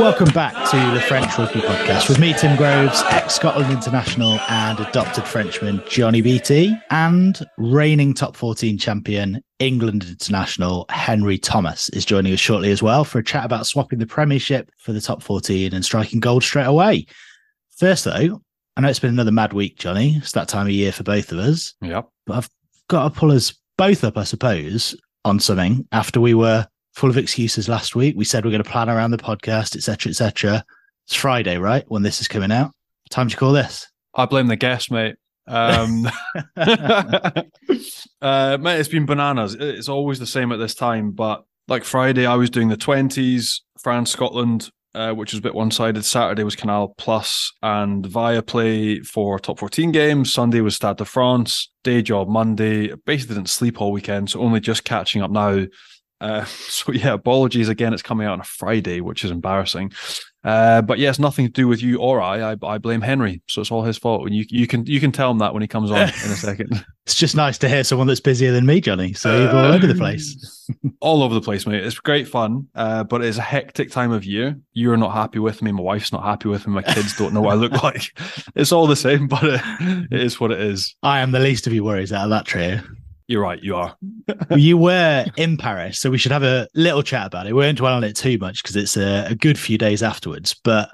Welcome back to the French Rugby Podcast with me, Tim Groves, ex Scotland international and adopted Frenchman Johnny Beattie, and reigning top 14 champion England international Henry Thomas is joining us shortly as well for a chat about swapping the Premiership for the top 14 and striking gold straight away. First, though, I know it's been another mad week, Johnny. It's that time of year for both of us, Yep. but I've got to pull us both up, I suppose, on something after we were full of excuses last week. We said we're going to plan around the podcast, etc., etc. It's Friday, right? When this is coming out. What time do you call this? I blame the guest, mate. Um, uh, mate, it's been bananas. It's always the same at this time. But like Friday, I was doing the 20s, France, Scotland, uh, which was a bit one sided. Saturday was Canal Plus and Via Play for top 14 games. Sunday was Stade de France. Day job Monday. Basically didn't sleep all weekend. So only just catching up now. Uh, so yeah, apologies again. It's coming out on a Friday, which is embarrassing. Uh, but yes, nothing to do with you or I. I. I blame Henry, so it's all his fault. And you you can you can tell him that when he comes on in a second. It's just nice to hear someone that's busier than me, Johnny. So you're all over the place. all over the place, mate. It's great fun, uh, but it's a hectic time of year. You're not happy with me. My wife's not happy with me. My kids don't know what I look like. It's all the same, but it, it is what it is. I am the least of your worries out of that trio. You're right. You are. you were in Paris, so we should have a little chat about it. We won't dwell on it too much because it's a, a, good few days afterwards. But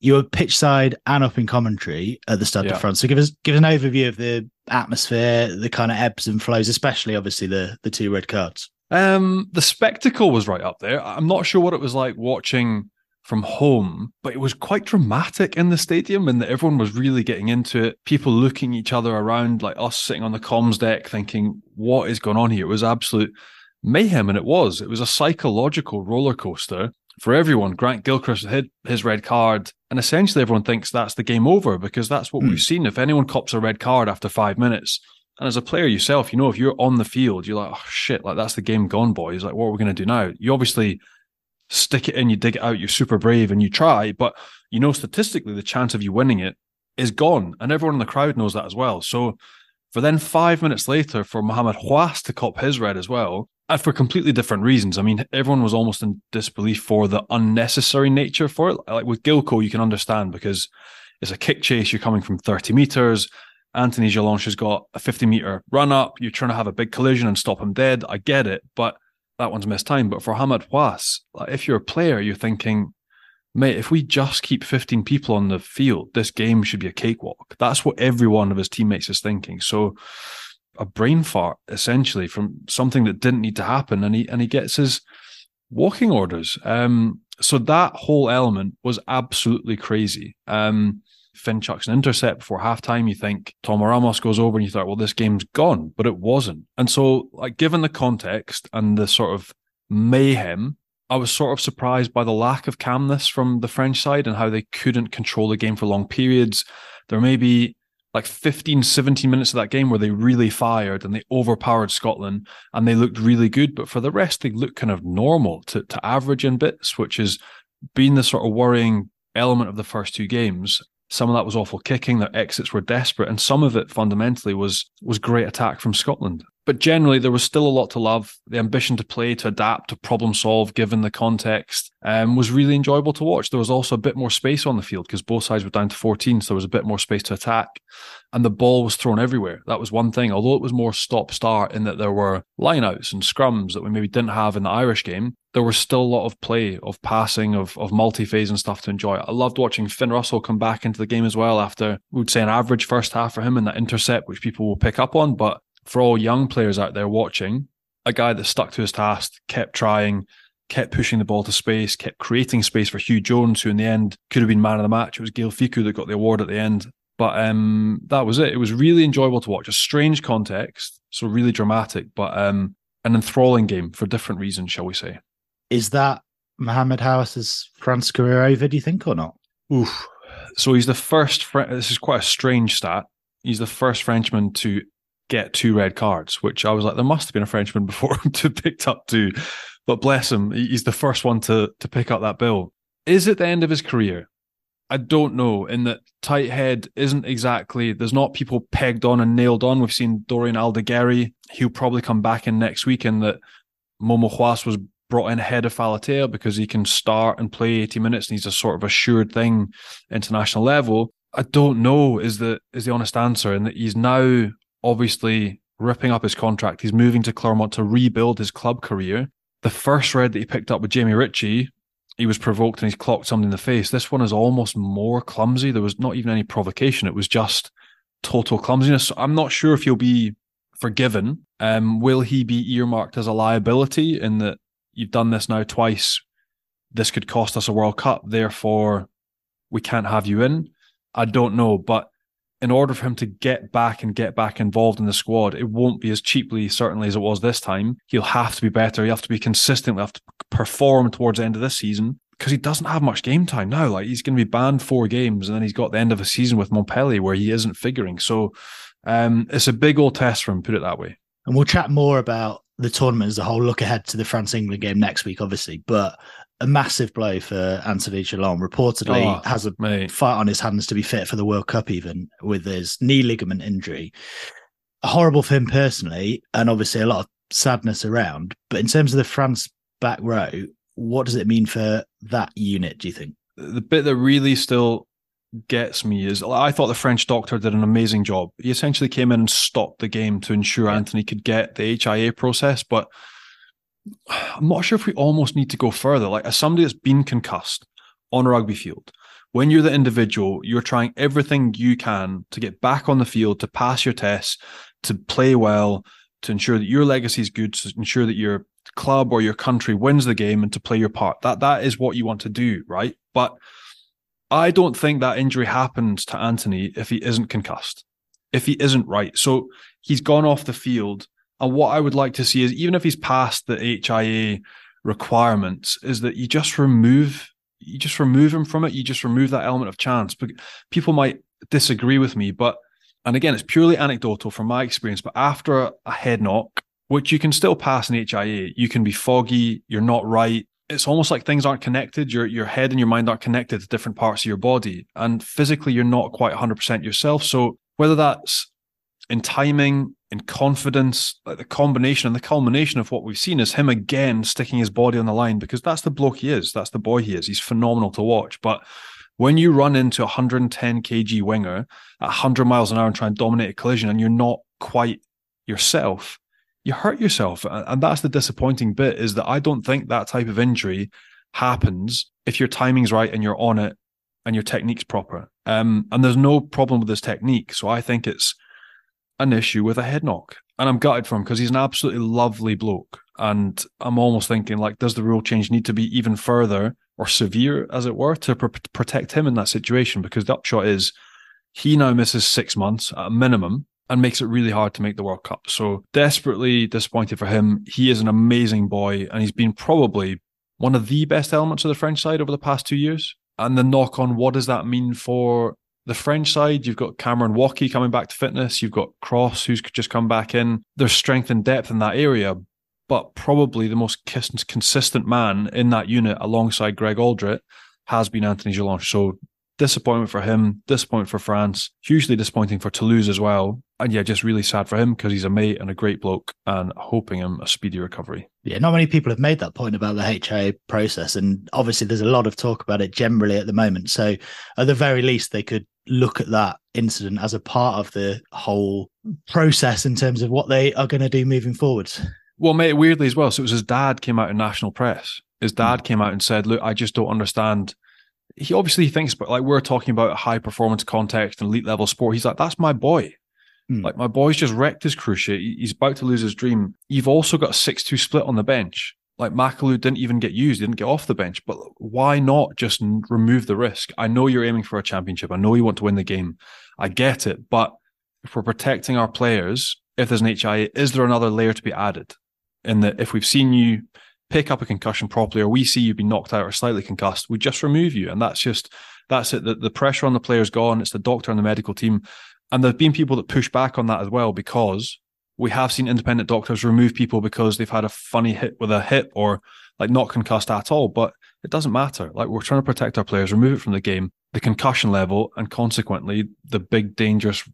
you were pitch side and up in commentary at the Stade Yeah. de France. So give us give us an overview of the atmosphere, the kind of ebbs and flows, especially obviously the the two red cards. Um, the spectacle was right up there. I'm not sure what it was like watching from home, but it was quite dramatic in the stadium and that everyone was really getting into it. People looking each other around, like us sitting on the comms deck, thinking, what is going on here? It was absolute mayhem, and it was. It was a psychological roller coaster for everyone. Grant Gilchrist hit his red card, and essentially everyone thinks that's the game over because that's what we've hmm. seen. If anyone cops a red card after five minutes, and as a player yourself, you know, if you're on the field, you're like, oh shit, like that's the game gone, boys. Like, what are we going to do now? You obviously stick it in, you dig it out, you're super brave and you try, but you know, statistically, the chance of you winning it is gone. And everyone in the crowd knows that as well. So for then five minutes later, for Mohamed Haouas to cop his red as well, and for completely different reasons. I mean, everyone was almost in disbelief for the unnecessary nature for it. Like with Gilco, you can understand because it's a kick chase, you're coming from 30 meters. Anthony Jelonch has got a 50 meter run up. You're trying to have a big collision and stop him dead. I get it, but that one's missed time. But for Hamad like, if you're a player, you're thinking, mate, if we just keep 15 people on the field, this game should be a cakewalk. That's what every one of his teammates is thinking. So a brain fart essentially from something that didn't need to happen, and he and he gets his walking orders. Um, so that whole element was absolutely crazy. Um, Finn chucks an intercept before halftime. You think Tom Ramos goes over, and you thought, well, this game's gone, but it wasn't. And so, like, given the context and the sort of mayhem, I was sort of surprised by the lack of calmness from the French side and how they couldn't control the game for long periods. There may be like 15, 17 minutes of that game where they really fired and they overpowered Scotland and they looked really good. But for the rest, they looked kind of normal to, to average in bits, which has been the sort of worrying element of the first two games. Some of that was awful kicking, their exits were desperate, and some of it fundamentally was was great attack from Scotland. But generally there was still a lot to love. The ambition to play, to adapt, to problem solve, given the context, um, was really enjoyable to watch. There was also a bit more space on the field because both sides were down to 14, so there was a bit more space to attack, and the ball was thrown everywhere. That was one thing. Although it was more stop start in that there were lineouts and scrums that we maybe didn't have in the Irish game, there was still a lot of play, of passing, of of multi phase and stuff to enjoy. I loved watching Finn Russell come back into the game as well after we would say an average first half for him and that intercept, which people will pick up on, but for all young players out there watching, a guy that stuck to his task, kept trying, kept pushing the ball to space, kept creating space for Huw Jones, who in the end could have been man of the match. It was Gaël Fickou that got the award at the end. But um, that was it. It was really enjoyable to watch. A strange context, so really dramatic, but um, an enthralling game for different reasons, shall we say. Is that Mohamed Haouas's France career over, do you think, or not? Oof. So he's the first, this is quite a strange stat. He's the first Frenchman to get two red cards, which I was like, there must have been a Frenchman before him to picked up two. But bless him, he's the first one to to pick up that bill. Is it the end of his career? I don't know. In that tight head isn't exactly there's not people pegged on and nailed on. We've seen Dorian Aldegheri. He'll probably come back in next week and that Momo Haouas was brought in ahead of Falatea because he can start and play 80 minutes and he's a sort of assured thing international level. I don't know is the is the honest answer, and that he's now obviously ripping up his contract. He's moving to Clermont to rebuild his club career. The first red that he picked up with Jamie Ritchie, he was provoked and he's clocked somebody in the face. This one is almost more clumsy. There was not even any provocation. It was just total clumsiness. I'm not sure if he'll be forgiven. Um, will he be earmarked as a liability in that you've done this now twice? This could cost us a World Cup. Therefore, we can't have you in. I don't know, but in order for him to get back and get back involved in the squad, it won't be as cheaply, certainly, as it was this time. He'll have to be better. He'll have to be consistent. He'll have to perform towards the end of this season because he doesn't have much game time now. Like he's going to be banned four games, and then he's got the end of a season with Montpellier where he isn't figuring. So um, it's a big old test for him, put it that way. And we'll chat more about the tournament as a whole. Look ahead to the France England game next week, obviously. But a massive blow for Anthony Jelonch. Reportedly oh, has a mate. fight on his hands to be fit for the World Cup, even with his knee ligament injury. Horrible for him personally, and obviously a lot of sadness around. But in terms of the France back row, what does it mean for that unit? Do you think the bit that really still gets me is I thought the French doctor did an amazing job. He essentially came in and stopped the game to ensure yeah. Anthony could get the HIA process, but I'm not sure if we almost need to go further. Like, as somebody that's been concussed on a rugby field, when you're the individual, you're trying everything you can to get back on the field, to pass your tests, to play well, to ensure that your legacy is good, to ensure that your club or your country wins the game and to play your part. That that is what you want to do, right? But I don't think that injury happens to Anthony if he isn't concussed, if he isn't right. So he's gone off the field and what I would like to see is even if he's passed the HIA requirements, is that you just remove you just remove him from it. You just remove that element of chance. But people might disagree with me, but and again, it's purely anecdotal from my experience. But after a head knock, which you can still pass an HIA, you can be foggy. You're not right. It's almost like things aren't connected. Your your head and your mind aren't connected to different parts of your body, and physically, you're not quite 100 percent yourself. So whether that's in timing, in confidence, like the combination and the culmination of what we've seen is him again sticking his body on the line because that's the bloke he is. That's the boy he is. He's phenomenal to watch. But when you run into a 110 kg winger at 100 miles an hour and try and dominate a collision and you're not quite yourself, you hurt yourself. And that's the disappointing bit is that I don't think that type of injury happens if your timing's right and you're on it and your technique's proper. Um, and there's no problem with this technique. So I think it's an issue with a head knock. And I'm gutted for him because he's an absolutely lovely bloke. And I'm almost thinking, like, does the rule change need to be even further or severe, as it were, to pr- protect him in that situation? Because the upshot is he now misses six months at a minimum and makes it really hard to make the World Cup. So desperately disappointed for him. He is an amazing boy and he's been probably one of the best elements of the French side over the past two years. And the knock on, what does that mean for the French side, you've got Cameron Woki coming back to fitness. You've got Cros, who's just come back in. There's strength and depth in that area, but probably the most consistent man in that unit alongside Greg Alldritt has been Anthony Jelonch. So disappointment for him, disappointment for France, hugely disappointing for Toulouse as well. And yeah, just really sad for him because he's a mate and a great bloke and hoping him a speedy recovery. Yeah, not many people have made that point about the HIA process. And obviously, there's a lot of talk about it generally at the moment. So, at the very least, they could look at that incident as a part of the whole process in terms of what they are going to do moving forwards. Well, mate, weirdly as well. So, it was his dad came out in national press. His dad hmm. came out and said, Look, I just don't understand he obviously thinks about like we're talking about high performance context and elite level sport. He's like, that's my boy. Mm. Like my boy's just wrecked his cruciate. He's about to lose his dream. You've also got a six-two split on the bench. Like Makalu didn't even get used, didn't get off the bench. But why not just remove the risk? I know you're aiming for a championship. I know you want to win the game. I get it. But if we're protecting our players, if there's an HIA, is there another layer to be added? In that if we've seen you pick up a concussion properly, or we see you be knocked out or slightly concussed, we just remove you. And that's just that's it. The, the pressure on the player's gone. It's the doctor and the medical team. And there have been people that push back on that as well because we have seen independent doctors remove people because they've had a funny hit with a hip or like not concussed at all. But it doesn't matter. Like we're trying to protect our players, remove it from the game, the concussion level, and consequently the big dangerous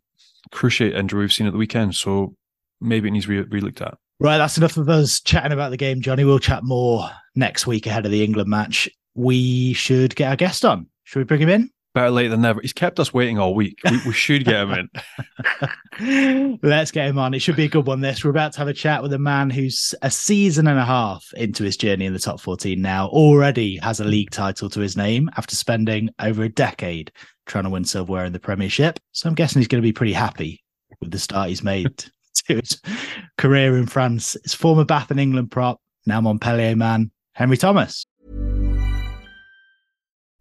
cruciate injury we've seen at the weekend. So maybe it needs be re-looked at. Right, that's enough of us chatting about the game, Johnny. We'll chat more next week ahead of the England match. We should get our guest on. Should we bring him in? Better late than never. He's kept us waiting all week. We, we should get him in. Let's get him on. It should be a good one. This we're about to have a chat with a man who's a season and a half into his journey in the top 14 now. Already has a league title to his name after spending over a decade trying to win silverware in the Premiership. So I'm guessing he's going to be pretty happy with the start he's made to his career in France. His former Bath and England prop, now Montpellier man, Henry Thomas.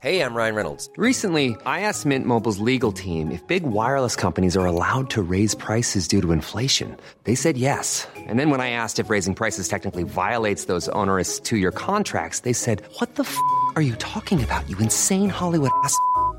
Hey, I'm Ryan Reynolds. Recently, I asked Mint Mobile's legal team if big wireless companies are allowed to raise prices due to inflation. They said yes. And then when I asked if raising prices technically violates those onerous two year contracts, they said, What the f are you talking about, you insane Hollywood ass?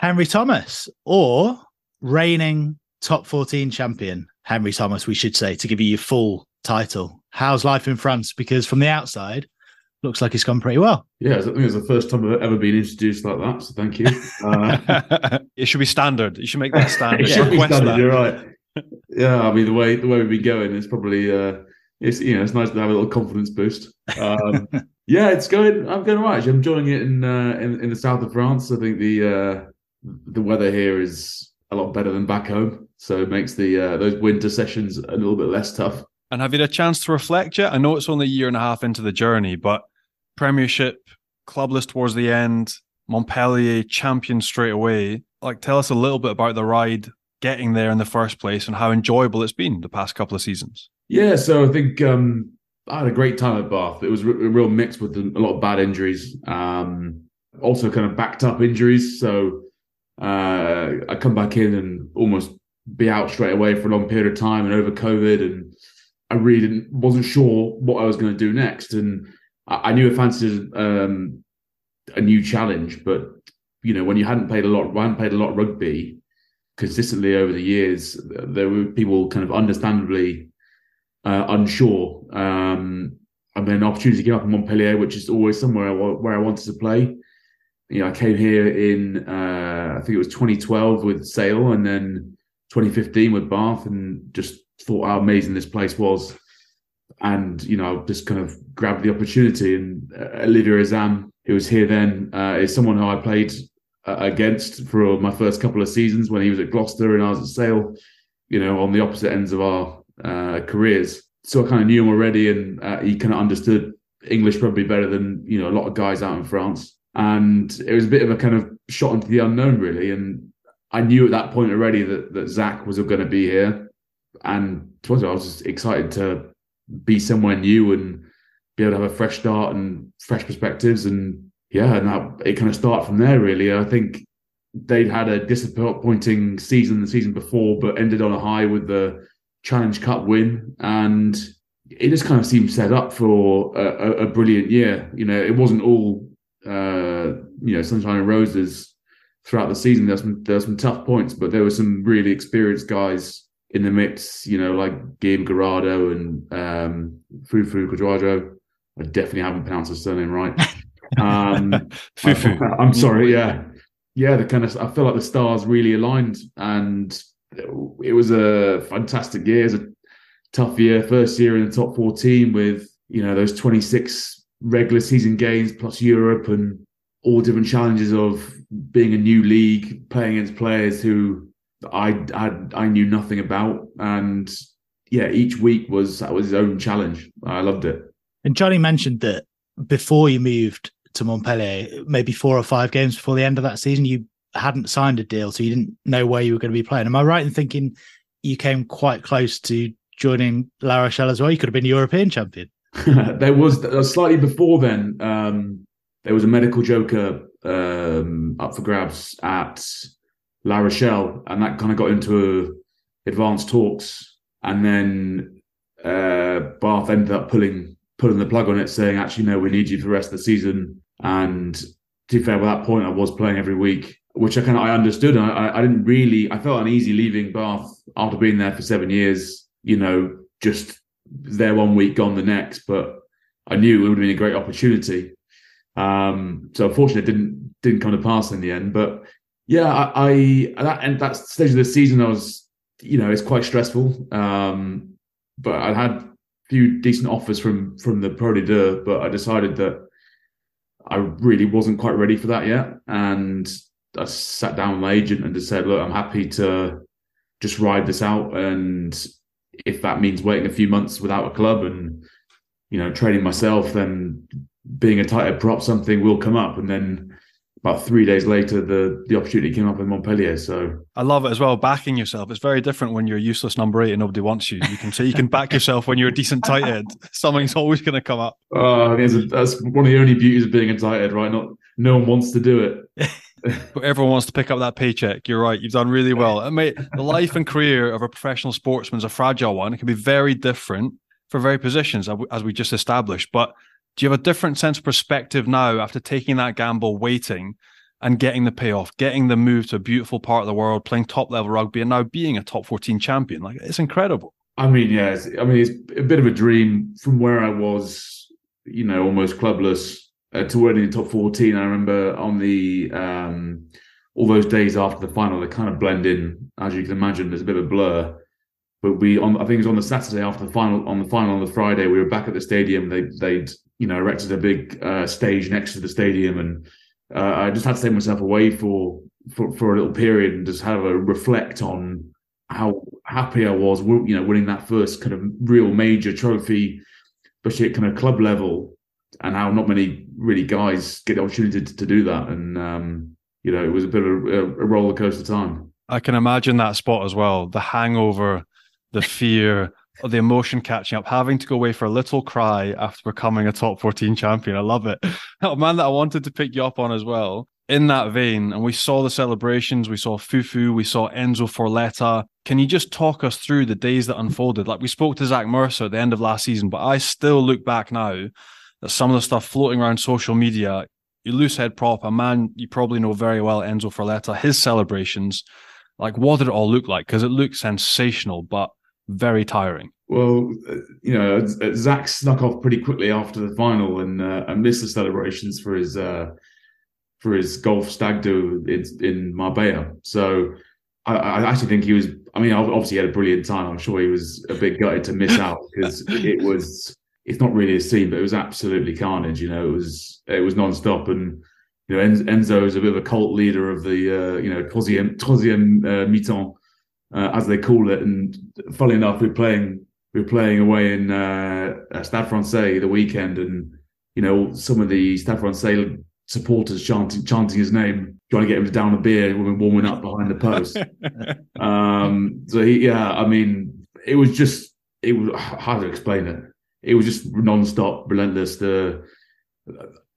Henry Thomas or reigning top 14 champion Henry Thomas, we should say, to give you your full title. How's life in France? Because from the outside, looks like it's gone pretty well. Yeah, I think it's the first time I've ever been introduced like that. So thank you. Uh, it should be standard. You should make that standard. it should be standard. That. You're right. Yeah, I mean the way the way we've been going is probably uh, it's you know it's nice to have a little confidence boost. Um, yeah, it's going. I'm going right. I'm enjoying it in, uh, in in the south of France. I think the uh, the weather here is a lot better than back home, so it makes the uh, those winter sessions a little bit less tough. And have you had a chance to reflect yet? I know it's only a year and a half into the journey, but Premiership, clubless towards the end, Montpellier champion straight away. Like, tell us a little bit about the ride getting there in the first place and how enjoyable it's been the past couple of seasons. Yeah, so I think um, I had a great time at Bath. It was a real mix with a lot of bad injuries, um, also kind of backed up injuries. So uh, I come back in and almost be out straight away for a long period of time and over COVID and I really wasn't sure what I was going to do next, and I, I knew I fancied um, a new challenge. But you know, when you hadn't played a lot, I hadn't played a lot of rugby consistently over the years, there were people kind of understandably uh, unsure. Um, I mean, an opportunity came up in Montpellier, which is always somewhere where I wanted to play. You know, I came here in uh, I think it was 2012 with Sale, and then 2015 with Bath, and just thought how amazing this place was, and you know, just kind of grabbed the opportunity. And uh, Olivier Azam, who was here then, uh, is someone who I played uh, against for my first couple of seasons when he was at Gloucester and I was at Sale. You know, on the opposite ends of our uh, careers, so I kind of knew him already, and uh, he kind of understood English probably better than you know a lot of guys out in France and it was a bit of a kind of shot into the unknown, really. And I knew at that point already that that Zach was going to be here, and I was just excited to be somewhere new and be able to have a fresh start and fresh perspectives. And yeah, and that, it kind of started from there. Really, I think they'd had a disappointing season the season before, but ended on a high with the Challenge Cup win, and it just kind of seemed set up for a, a, a brilliant year. You know, it wasn't all uh, you know, sunshine and roses throughout the season. There's some there's some tough points, but there were some really experienced guys in the mix. You know, like Guilhem Guirado and um, Fufu Quadrado. I definitely haven't pronounced his surname right. Um, Fufu. I, I'm sorry. Yeah, yeah. The kind of I feel like the stars really aligned, and it was a fantastic year. It was a tough year. First year in the top 14 with you know those 26 regular season games plus Europe and all different challenges of being a new league, playing against players who I I, I knew nothing about, and yeah, each week was that was his own challenge. I loved it. And Johnny mentioned that before you moved to Montpellier, maybe four or five games before the end of that season, you hadn't signed a deal, so you didn't know where you were going to be playing. Am I right in thinking you came quite close to joining La Rochelle as well? You could have been European champion. there was uh, slightly before then. Um, there was a medical joker um, up for grabs at La Rochelle, and that kind of got into advanced talks. And then uh, Bath ended up pulling pulling the plug on it, saying, "Actually, no, we need you for the rest of the season." And to be fair, at that point, I was playing every week, which I kind of I understood. I, I didn't really. I felt uneasy leaving Bath after being there for seven years. You know, just there one week, gone the next. But I knew it would have been a great opportunity. Um, so unfortunately, it didn't didn't come to pass in the end. But yeah, I, I at that end that stage of the season, I was you know it's quite stressful. Um, but I had a few decent offers from from the Pro D2, but I decided that I really wasn't quite ready for that yet, and I sat down with my agent and just said, "Look, I'm happy to just ride this out and if that means waiting a few months without a club and you know training myself, then being a tight head prop, something will come up, and then about three days later, the the opportunity came up in Montpellier. So I love it as well. Backing yourself, it's very different when you're a useless number eight and nobody wants you. You can say you can back yourself when you're a decent tight head. Something's always going to come up. Uh, that's one of the only beauties of being a tight head, right? Not no one wants to do it. but everyone wants to pick up that paycheck. You're right. You've done really well. And mate, the life and career of a professional sportsman is a fragile one. It can be very different for very positions, as we just established. But do you have a different sense of perspective now after taking that gamble, waiting, and getting the payoff, getting the move to a beautiful part of the world, playing top level rugby, and now being a top 14 champion? Like it's incredible. I mean, yeah, I mean, it's a bit of a dream from where I was, you know, almost clubless uh, to winning the top 14. I remember on the um, all those days after the final, they kind of blend in, as you can imagine. There's a bit of a blur. But we, on I think it was on the Saturday after the final, on the final on the Friday, we were back at the stadium. They they'd you know erected a big uh, stage next to the stadium, and uh, I just had to take myself away for, for for a little period and just have a reflect on how happy I was, you know, winning that first kind of real major trophy, especially at kind of club level and how not many really guys get the opportunity to, to do that. And um, you know, it was a bit of a, a roller coaster time. I can imagine that spot as well. The hangover, the fear, the emotion catching up, having to go away for a little cry after becoming a top 14 champion. I love it. Oh man, that I wanted to pick you up on as well. In that vein, and we saw the celebrations, we saw Fufu, we saw Enzo Forletta. Can you just talk us through the days that unfolded? Like we spoke to Zach Mercer at the end of last season, but I still look back now that some of the stuff floating around social media, you loose head prop, a man you probably know very well, Enzo Forletta, his celebrations, like what did it all look like? Because it looked sensational, but very tiring. Well, uh, you know, Zach snuck off pretty quickly after the final and uh, and missed the celebrations for his uh, for his golf stag do in, in Marbella. So I, I, actually think he was. I mean, obviously he had a brilliant time. I'm sure he was a bit gutted to miss out because it was. It's not really a scene, but it was absolutely carnage. You know, it was it was non-stop and you know, Enzo is a bit of a cult leader of the, uh, you know, troisième, troisième uh, mi-temps, uh, as they call it. And funny enough, we're playing we're playing away in uh, Stade Francais the weekend, and you know, some of the Stade Francais supporters chanting chanting his name, trying to get him to down a beer when we're warming up behind the post. um, so he, yeah, I mean, it was just it was hard to explain it. It was just non-stop, relentless. The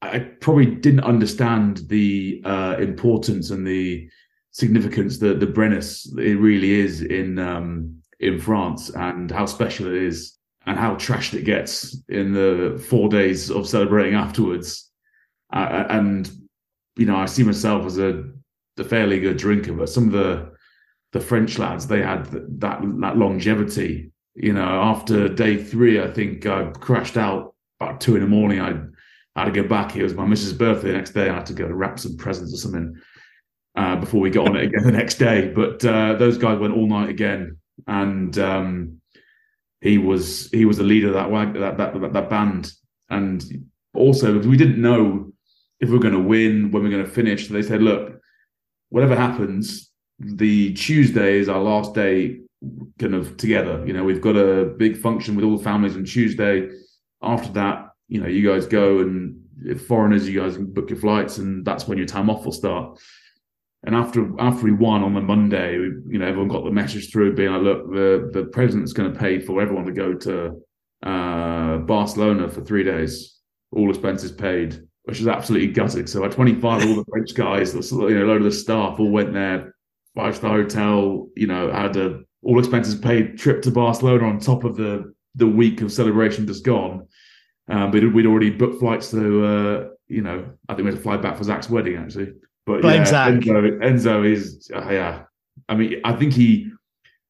I probably didn't understand the uh, importance and the significance that the Brennus it really is in um, in France and how special it is and how trashed it gets in the four days of celebrating afterwards. Uh, and you know, I see myself as a, a fairly good drinker, but some of the the French lads they had that that longevity. You know, after day three, I think I crashed out about two in the morning. I I had to go back. It was my missus' birthday the next day. I had to go to wrap some presents or something uh, before we got on it again the next day. But uh, those guys went all night again, and um, he was he was the leader of that that that, that band. And also, we didn't know if we are going to win, when we are going to finish. So they said, "Look, whatever happens, the Tuesday is our last day, kind of together. You know, we've got a big function with all the families on Tuesday. After that." you know, you guys go and foreigners, you guys can book your flights, and that's when your time off will start. And after after we won on the Monday, you know, everyone got the message through being like, look, the the president's going to pay for everyone to go to uh, Barcelona for three days, all expenses paid, which is absolutely gutting. So at 25, all the French guys, you know, a load of the staff all went there, five star hotel, you know, had a all expenses paid trip to Barcelona on top of the the week of celebration just gone. Um, but we'd already booked flights to, uh, you know, I think we had to fly back for Zach's wedding actually. But Blame yeah, Zach. Enzo, Enzo is, uh, yeah. I mean, I think he,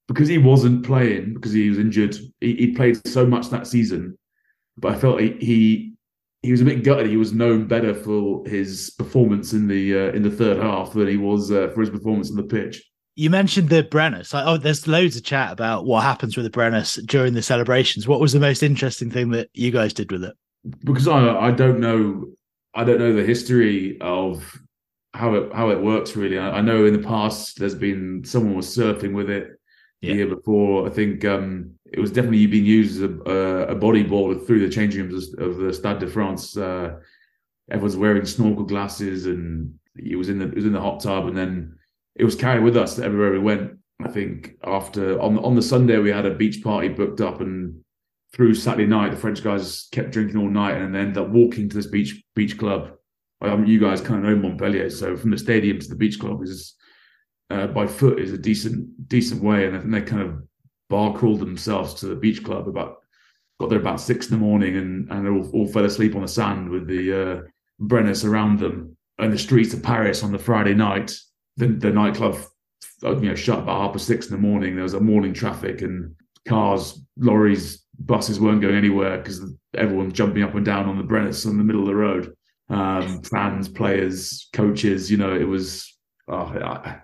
because he wasn't playing because he was injured, he, he, played so much that season. But I felt he, he he was a bit gutted. He was known better for his performance in the uh, in the third half than he was uh, for his performance on the pitch you mentioned the Brennus. Like, oh, there's loads of chat about what happens with the Brennus during the celebrations. What was the most interesting thing that you guys did with it? Because I I don't know I don't know the history of how it how it works really. I, I know in the past there's been someone was surfing with it yeah. the year before. I think um, it was definitely being used as a, a bodyboard through the changing rooms of the Stade de France. Uh, everyone's wearing snorkel glasses and it was in the it was in the hot tub and then it was carried with us everywhere we went. I think after on on the Sunday we had a beach party booked up, and through Saturday night the French guys kept drinking all night, and then ended up walking to this beach beach club. Um, you guys kind of know Montpellier, so from the stadium to the beach club is uh, by foot is a decent decent way, and I think they kind of bar crawled themselves to the beach club about got there about six in the morning, and and all, all fell asleep on the sand with the uh, Brennus around them, and the streets of Paris on the Friday night the, the nightclub uh, you know shut about half past six in the morning. There was a morning traffic and cars, lorries, buses weren't going anywhere because everyone's jumping up and down on the Brennus in the middle of the road. Um, fans, players, coaches, you know, it was oh, I,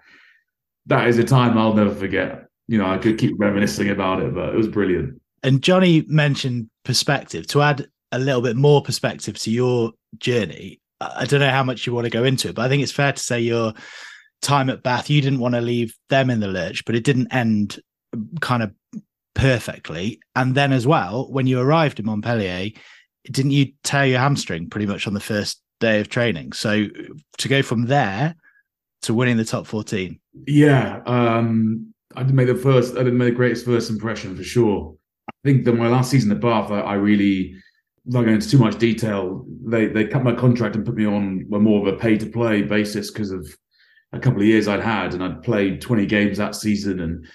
that is a time I'll never forget. You know, I could keep reminiscing about it, but it was brilliant. And Johnny mentioned perspective. To add a little bit more perspective to your journey, I don't know how much you want to go into it, but I think it's fair to say you're time at Bath, you didn't want to leave them in the lurch, but it didn't end kind of perfectly. And then as well, when you arrived in Montpellier, didn't you tear your hamstring pretty much on the first day of training? So to go from there to winning the top 14. Yeah. Um, I didn't make the first, I didn't make the greatest first impression for sure. I think that my last season at Bath, I, I really, not going into too much detail, they they cut my contract and put me on a more of a pay to play basis because of a couple of years I'd had, and I'd played 20 games that season, and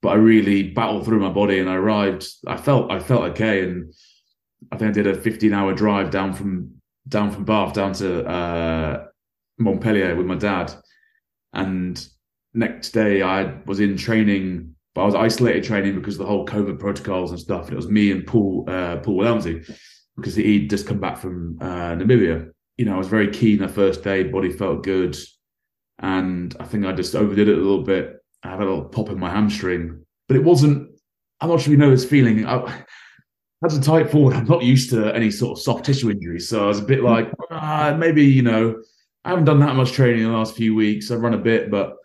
but I really battled through my body, and I arrived. I felt I felt okay, and I think I did a 15 hour drive down from down from Bath down to uh, Montpellier with my dad, and next day I was in training, but I was isolated training because of the whole COVID protocols and stuff. And it was me and Paul uh, Paul Willemse because he'd just come back from uh, Namibia, you know, I was very keen the first day, body felt good. And I think I just overdid it a little bit. I had a little pop in my hamstring, but it wasn't, I'm not sure you know this feeling. I, as a tight forward, I'm not used to any sort of soft tissue injuries. So I was a bit like, ah, maybe, you know, I haven't done that much training in the last few weeks. I've run a bit, but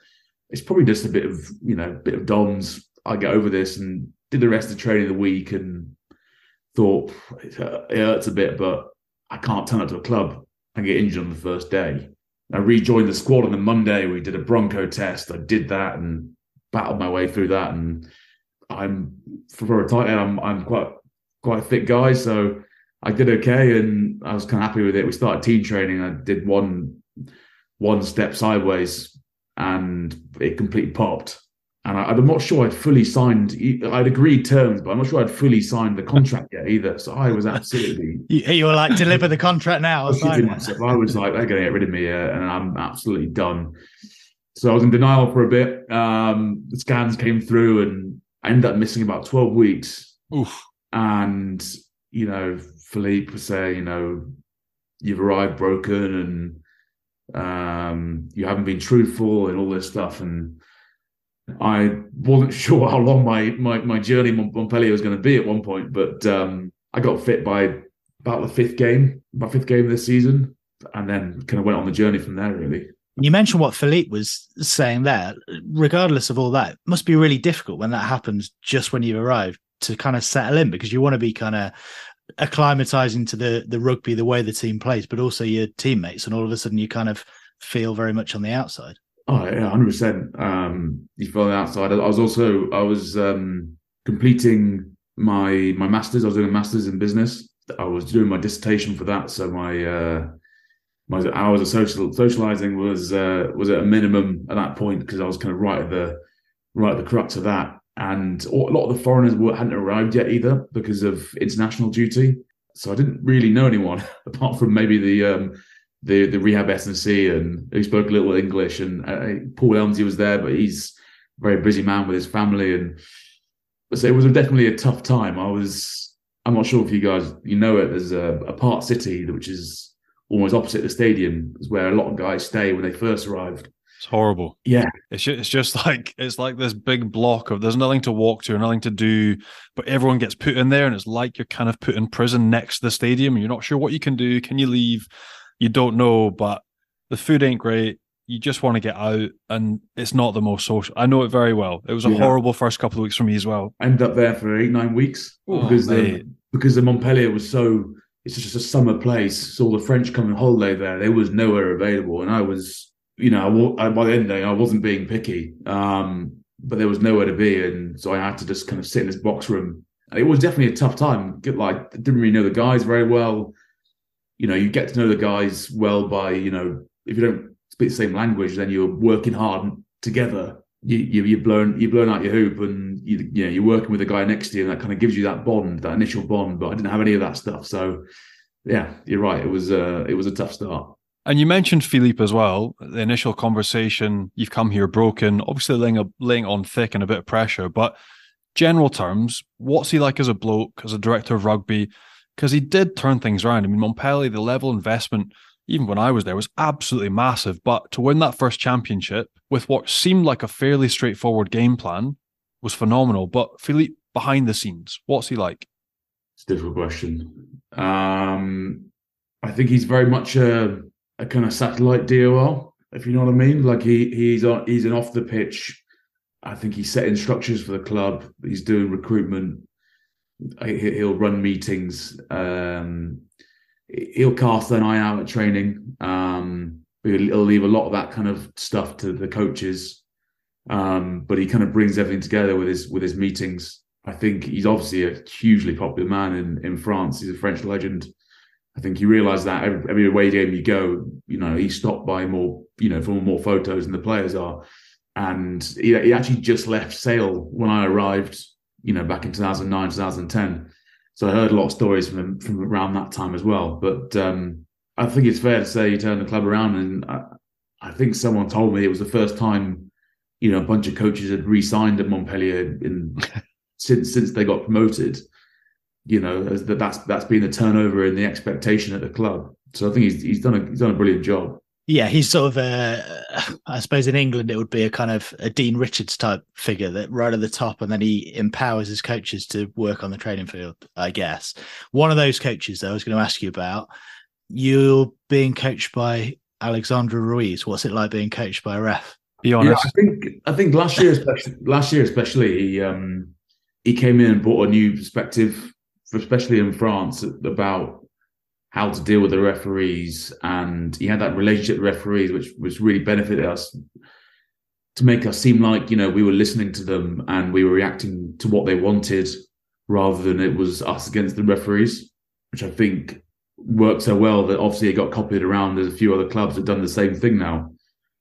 it's probably just a bit of, you know, bit of DOMS. I get over this and did the rest of the training of the week and thought it hurts a bit, but I can't turn up to a club and get injured on the first day. I rejoined the squad on the Monday. We did a Bronco test. I did that and battled my way through that. And I'm for a tight head, I'm I'm quite quite a fit guy, so I did okay, and I was kind of happy with it. We started team training. I did one one step sideways, and it completely popped. And I, am not sure I'd fully signed. I'd agreed terms, but I'm not sure I'd fully signed the contract yet either. So I was absolutely. you, you were like, deliver the contract now. I, I was like, they're going to get rid of me, uh, and I'm absolutely done. So I was in denial for a bit. Um, the scans came through, and I ended up missing about 12 weeks. Oof. And you know, Philippe was saying, you know, you've arrived broken, and um, you haven't been truthful, and all this stuff, and I wasn't sure how long my my, my journey Montpellier was going to be at one point, but um, I got fit by about the fifth game, my fifth game of this season, and then kind of went on the journey from there. Really. You mentioned what Philippe was saying there. Regardless of all that, must be really difficult when that happens just when you arrive to kind of settle in because you want to be kind of acclimatizing to the the rugby, the way the team plays, but also your teammates, and all of a sudden you kind of feel very much on the outside. Oh yeah, hundred percent. Um, you feel outside. I was also I was um, completing my my masters. I was doing a masters in business. I was doing my dissertation for that. So my uh, my hours of social socializing was uh, was at a minimum at that point because I was kind of right at the right at the crux of that. And a lot of the foreigners hadn't arrived yet either because of international duty. So I didn't really know anyone apart from maybe the um, the the rehab S&C and he spoke a little English. And uh, Paul Willemse was there, but he's a very busy man with his family. And so it was definitely a tough time. I was, I'm not sure if you guys, you know it, there's a, a part city, which is almost opposite the stadium, is where a lot of guys stay when they first arrived. It's horrible. Yeah. It's just, it's just like it's like this big block of there's nothing to walk to, nothing to do, but everyone gets put in there and it's like you're kind of put in prison next to the stadium and you're not sure what you can do. Can you leave? You don't know, but the food ain't great. You just want to get out, and it's not the most social. I know it very well. It was a yeah. horrible first couple of weeks for me as well. Ended up there for eight nine weeks oh, because the because the Montpellier was so. It's just a summer place. So all the French come on holiday there. There was nowhere available, and I was, you know, I, by the end of the day, I wasn't being picky, um, but there was nowhere to be, and so I had to just kind of sit in this box room. And it was definitely a tough time. Like, didn't really know the guys very well you know, you get to know the guys well by, you know, if you don't speak the same language, then you're working hard together. You, you you're blown you're blown out your hoop, and you you know you're working with the guy next to you, and that kind of gives you that bond, that initial bond. But I didn't have any of that stuff, so yeah, you're right. It was uh, it was a tough start. And you mentioned Philippe as well. The initial conversation, you've come here broken, obviously laying, a, laying on thick and a bit of pressure. But general terms, what's he like as a bloke, as a director of rugby? Because he did turn things around. I mean, Montpellier, the level investment, even when I was there, was absolutely massive. But to win that first championship with what seemed like a fairly straightforward game plan was phenomenal. But Philippe, behind the scenes, what's he like? It's a difficult question. Um, I think he's very much a, a kind of satellite DOL, if you know what I mean. Like he he's on he's an off the pitch. I think he's setting structures for the club. He's doing recruitment he'll run meetings. Um, he'll cast an eye out at training. Um, he'll leave a lot of that kind of stuff to the coaches, um, but he kind of brings everything together with his with his meetings. I think he's obviously a hugely popular man in in France. He's a French legend. I think he realised that every, every away game you go, you know, he's stopped by more, you know, for more photos than the players are. And he, he actually just left Sale when I arrived you know, back in 2009, 2010. So I heard a lot of stories from from around that time as well. But um, I think it's fair to say he turned the club around, and I, I, think someone told me it was the first time, you know, a bunch of coaches had re-signed at Montpellier in since since they got promoted. You know, that that's that's been the turnover in the expectation at the club So I think he's he's done a he's done a brilliant job. Yeah, he's sort of a, I suppose in England it would be a kind of a Dean Richards type figure that right at the top, and then he empowers his coaches to work on the training field. I guess one of those coaches, though, I was going to ask you about. You're being coached by Alexandre Ruiz. What's it like being coached by a ref? Be honest. Yeah, I think I think last year, especially last year especially, he um, he came in and brought a new perspective, especially in France, about how to deal with the referees, and he had that relationship with referees, which which really benefited us to make us seem like you know we were listening to them and we were reacting to what they wanted rather than it was us against the referees, which I think worked so well that obviously it got copied around. There's a few other clubs that have done the same thing now.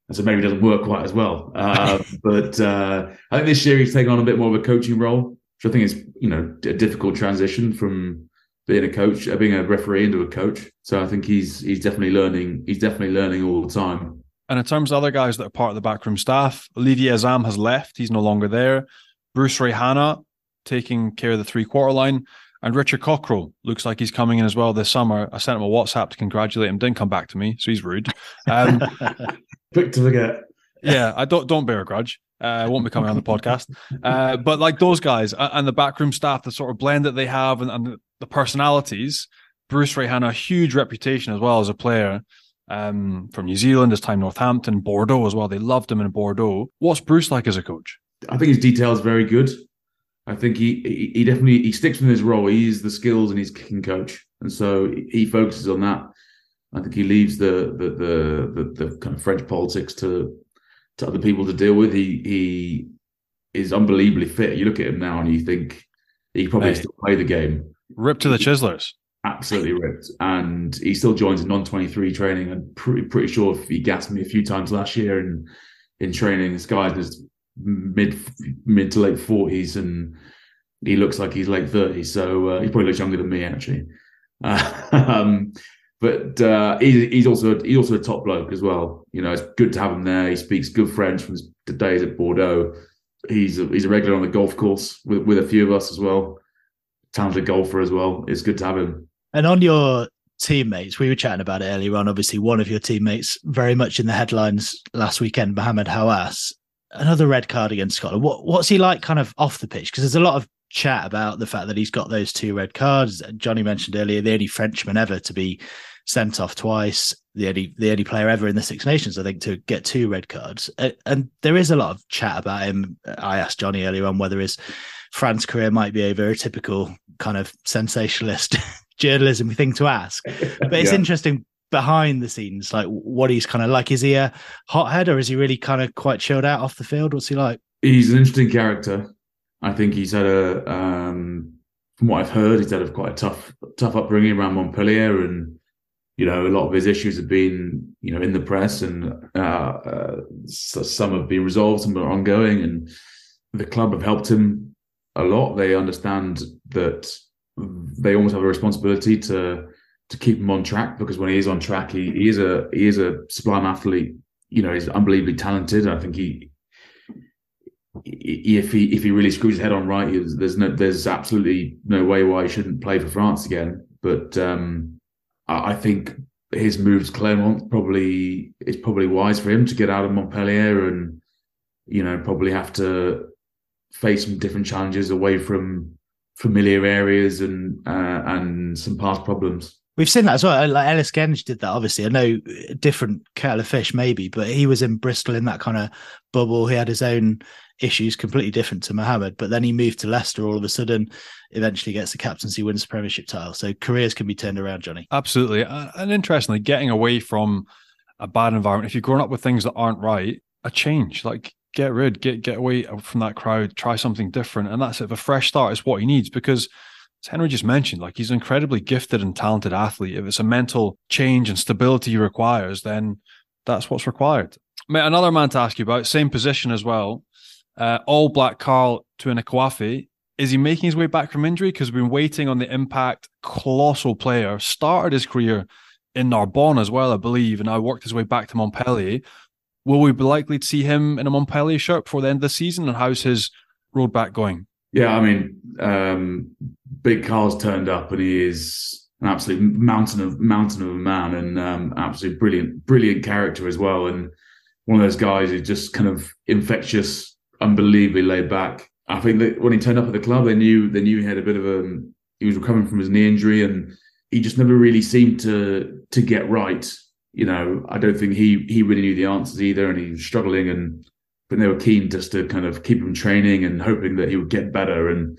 And so maybe it doesn't work quite as well. Uh, but uh, I think this year he's taken on a bit more of a coaching role, which I think is, you know, a difficult transition from being a coach, uh, being a referee into a coach. So I think he's he's definitely learning. He's definitely learning all the time. And in terms of other guys that are part of the backroom staff, Olivier Azam has left. He's no longer there. Bruce Reihana taking care of the three quarter line. And Richard Cockerill looks like he's coming in as well this summer. I sent him a WhatsApp to congratulate him. Didn't come back to me, so he's rude. Um, Quick to forget. yeah, I don't don't bear a grudge. Uh, I won't be coming on the podcast. Uh, but like those guys and the backroom staff, the sort of blend that they have and, and the personalities. Bruce Reihana, a huge reputation as well as a player um, from New Zealand, his time Northampton, Bordeaux as well. They loved him in Bordeaux. What's Bruce like as a coach? I think his detail is very good. I think he he definitely he sticks with his role. He's the skills and he's kicking coach, and so he focuses on that. I think he leaves the the the the, the kind of French politics to to other people to deal with. He he is unbelievably fit. You look at him now and you think he probably Hey. still play the game. Ripped to the Chislers. Absolutely ripped, and he still joins in non twenty three training. I'm pretty pretty sure he gassed me a few times last year in in training. This guy's just mid mid to late forties, and he looks like he's late thirties. So uh, he probably looks younger than me actually. Uh, um, but uh, he's, he's also he's also a top bloke as well. You know, it's good to have him there. He speaks good French from the days at Bordeaux. He's a, he's a regular on the golf course with, with a few of us as well. Talented golfer as well. It's good to have him. And on your teammates, we were chatting about it earlier on. Obviously, one of your teammates very much in the headlines last weekend, Mohamed Haouas, another red card against Scotland. What what's he like kind of off the pitch? Because there's a lot of chat about the fact that he's got those two red cards. Johnny mentioned earlier, the only Frenchman ever to be sent off twice, the only the only player ever in the Six Nations, I think, to get two red cards. And there is a lot of chat about him. I asked Johnny earlier on whether his France career might be a typical kind of sensationalist journalism thing to ask. But it's Yeah. interesting behind the scenes, like what he's kind of like. Is he a hothead or is he really kind of quite chilled out off the field? What's he like? He's an interesting character. I think he's had a, um, from what I've heard, he's had a quite a tough, tough upbringing around Montpellier, and you know, a lot of his issues have been, you know, in the press, and uh, uh, some have been resolved, some are ongoing, and the club have helped him a lot. They understand that they almost have a responsibility to to keep him on track because when he is on track, he, he is a he is a sublime athlete. You know, he's unbelievably talented. I think he if he if he really screws his head on right, there's no there's absolutely no way why he shouldn't play for France again. But um, I, think his move to Clermont probably is probably wise for him to get out of Montpellier and you know probably have to face some different challenges away from familiar areas and uh, and some past problems. We've seen that as well. Like Ellis Genge did that. Obviously, I know different kettle of fish, maybe, but he was in Bristol in that kind of bubble. He had his own issues, completely different to Mohammed. But then he moved to Leicester all of a sudden. Eventually, gets the captaincy, wins the Premiership title. So careers can be turned around, Johnny. Absolutely. Uh, And interestingly, getting away from a bad environment, if you're growing up with things that aren't right, a change, like get rid, get get away from that crowd, try something different. And that's it. A fresh start is what he needs because as Henry just mentioned, like he's an incredibly gifted and talented athlete. If it's a mental change and stability he requires, then that's what's required. Another man to ask you about, same position as well. Uh, all black Karl Tu'inukuafe. Is he making his way back from injury? Because we've been waiting on the impact, colossal player. Started his career in Narbonne as well, I believe, and now worked his way back to Montpellier. Will we be likely to see him in a Montpellier shirt before the end of the season? And how's his road back going? Yeah, I mean, um, Big Karl's turned up and he is an absolute mountain of mountain of a man and um, absolute brilliant brilliant character as well and one of those guys who's just kind of infectious unbelievably laid back i think that when he turned up at the club they knew they knew he had a bit of a he was recovering from his knee injury and he just never really seemed to to get right you know i don't think he he really knew the answers either and he was struggling and but they were keen just to kind of keep him training and hoping that he would get better and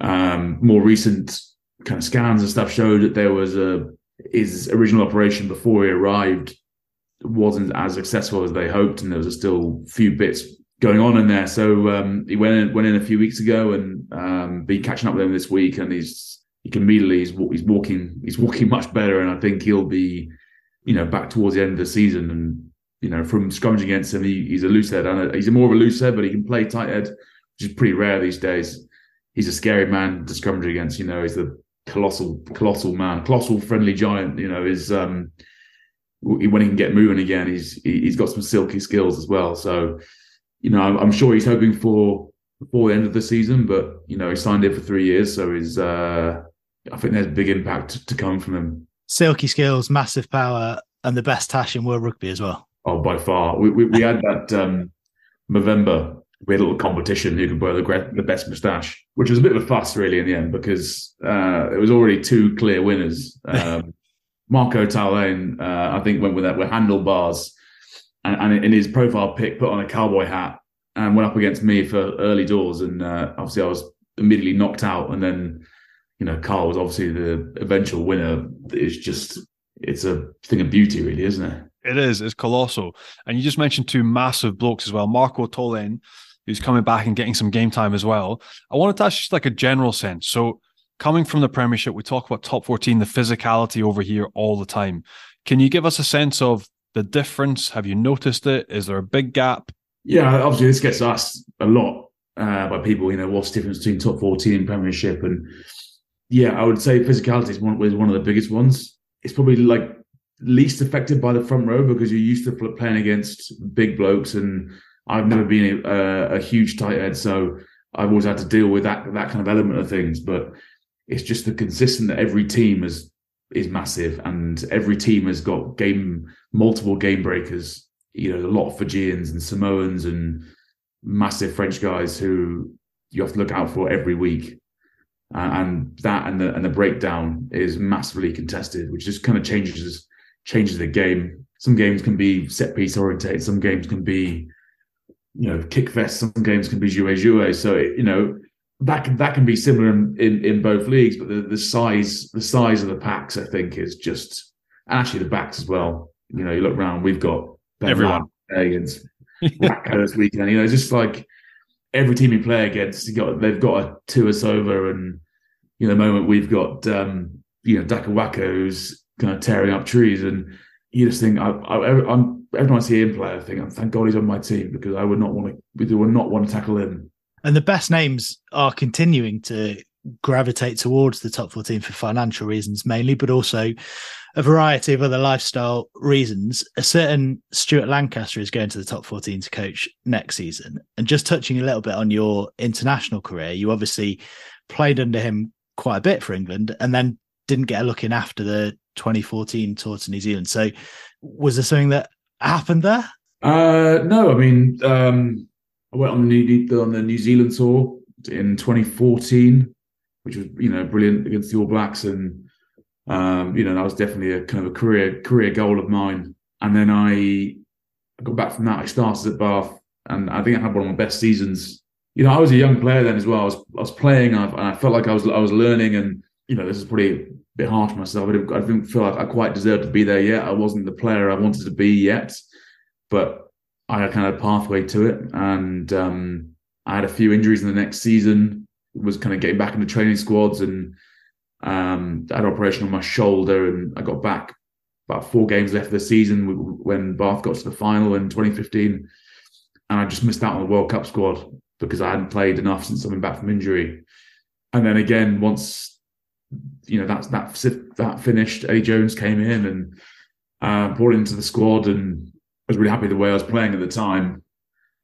um, more recent kind of scans and stuff showed that there was a his original operation before he arrived wasn't as successful as they hoped, and there was still a few bits going on in there. So um, he went in, went in a few weeks ago and um, been catching up with him this week, and he's he can immediately he's, he's walking he's walking much better, and I think he'll be you know back towards the end of the season and. You know, from scrummaging against him, he, he's a loose head. He's a more of a loose head, but he can play tight head, which is pretty rare these days. He's a scary man to scrummage against. You know, he's the colossal, colossal man, colossal friendly giant. You know, is um, when he can get moving again, he's he's got some silky skills as well. So, you know, I'm, I'm sure he's hoping for before the end of the season, but you know, he signed in for three years, so he's. Uh, I think there's big impact to come from him. Silky skills, massive power, and the best tash in world rugby as well. Oh, by far. We we, we had that um, November we had a little competition who could wear the, the best moustache, which was a bit of a fuss really in the end because uh, it was already two clear winners. Um, Marco Tauleigne, uh, I think, went with that with handlebars, and, and, in his profile pic put on a cowboy hat and went up against me for early doors, and uh, obviously I was immediately knocked out, and then you know Karl was obviously the eventual winner. It's just it's a thing of beauty, really, isn't it? It is. It's colossal. And you just mentioned two massive blokes as well. Marco Tauleigne, who's coming back and getting some game time as well. I wanted to ask just like a general sense. So, coming from the Premiership, we talk about top 14, the physicality over here all the time. Can you give us a sense of the difference? Have you noticed it? Is there a big gap? Yeah, obviously, this gets asked a lot uh, by people. You know, what's the difference between top 14 and Premiership? And yeah, I would say physicality is one, is one of the biggest ones. It's probably like least affected by the front row because you're used to playing against big blokes and I've never been a, a huge tight head, so I've always had to deal with that that kind of element of things. But it's just the consistent that every team is is massive, and every team has got game multiple game breakers. You know, a lot of Fijians and Samoans and massive French guys who you have to look out for every week. Uh, and that and the and the breakdown is massively contested, which just kind of changes changes the game. Some games can be set piece orientated, some games can be you know, kick fest. Some games can be jouer jouer. So it, you know that can, that can be similar in, in, in both leagues, but the, the size the size of the packs I think is just actually the backs as well. You know, you look around, we've got ben everyone against this weekend. You know, just like every team you play against, you got they've got a two us over, and know, the moment we've got um, you know who's kind of tearing up trees, and you just think I, I, I'm every time I see him play, I think, thank God he's on my team because I would not want to, we would not want to tackle him. And the best names are continuing to gravitate towards the top 14 for financial reasons mainly, but also a variety of other lifestyle reasons. A certain Stuart Lancaster is going to the top 14 to coach next season. And just touching a little bit on your international career, you obviously played under him quite a bit for England and then didn't get a look in after the 2014 tour to New Zealand. So was there something that happened there? Uh, no, I mean, um, I went on the, New, on the New Zealand tour in 2014, which was you know brilliant against the All Blacks, and um, you know that was definitely a kind of a career career goal of mine. And then I, I got back from that. I started at Bath, and I think I had one of my best seasons. You know, I was a young player then as well. I was I was playing, and I, felt like I was I was learning, and you know, this is pretty bit harsh myself. I didn't, I didn't feel like I quite deserved to be there yet. I wasn't the player I wanted to be yet, but I had kind of a pathway to it. And um, I had a few injuries in the next season. Was kind of getting back into training squads, and um, I had an operation on my shoulder, and I got back about four games left of the season when Bath got to the final in 2015, and I just missed out on the World Cup squad because I hadn't played enough since coming back from injury. And then again, once you know that's that that finished. Eddie Jones came in and uh, brought into the squad, and I was really happy the way I was playing at the time.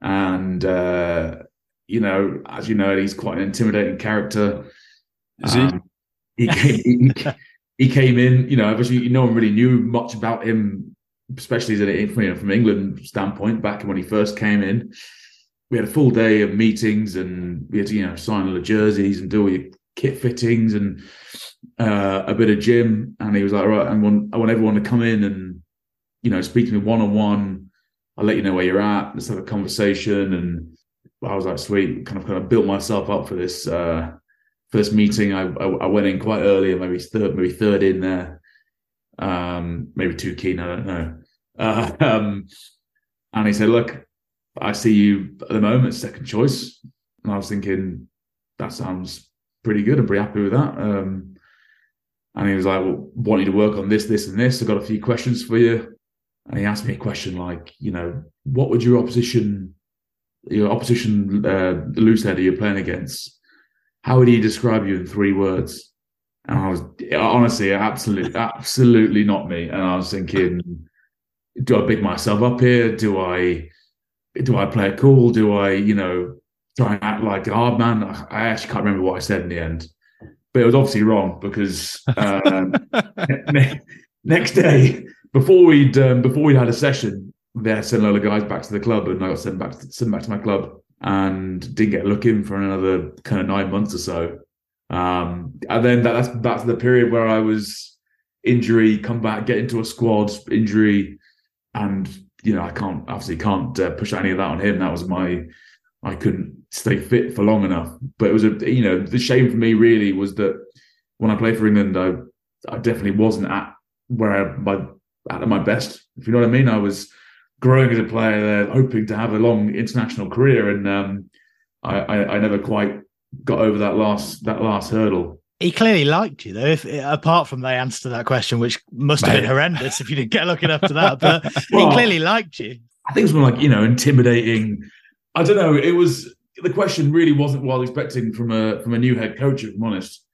And uh, you know, as you know, he's quite an intimidating character. Is he? Um, he, he, he came in. You know, obviously, no one really knew much about him, especially as a, you know, from England standpoint. Back when he first came in, we had a full day of meetings, and we had to you know sign all the jerseys and do all your kit fittings and uh, a bit of gym. And he was like, right, I want I want everyone to come in and you know speak to me one on one. I'll let you know where you're at. Let's have a conversation. And I was like, sweet. Kind of kind of built myself up for this uh, first meeting. I, I, I went in quite early, maybe third maybe third in there. Um, maybe too keen. I don't know. Uh, um, and he said, look, I see you at the moment second choice. And I was thinking, that sounds pretty good. I'm pretty happy with that. Um, and he was like, well, want you to work on this, this, and this. I've got a few questions for you. And he asked me a question like, you know, what would your opposition, your opposition uh, loose you're playing against, how would he describe you in three words? And I was honestly, absolutely, absolutely not me. And I was thinking, do I big myself up here? Do I, do I play it cool? Do I, you know, try and act like a hard man? I actually can't remember what I said in the end but it was obviously wrong because um, ne- next day before we'd um, before we'd had a session, they had sent a load of guys back to the club, and I got sent back to, sent back to my club, and didn't get a look in for another kind of nine months or so. Um, and then that, that's that's the period where I was injury, come back, get into a squad, injury, and you know I can't obviously can't uh, push any of that on him. That was my I couldn't stay fit for long enough. But it was a you know the shame for me really was that when I played for England, I I definitely wasn't at where I, my at my best. If you know what I mean, I was growing as a player there, hoping to have a long international career, and um, I, I, I never quite got over that last that last hurdle. He clearly liked you, though. If apart from the answer to that question, which must have been horrendous if you didn't get looking to that, but well, he clearly liked you. I think it was more like you know intimidating. I don't know. It was the question really wasn't what I was expecting from a from a new head coach, if I'm honest.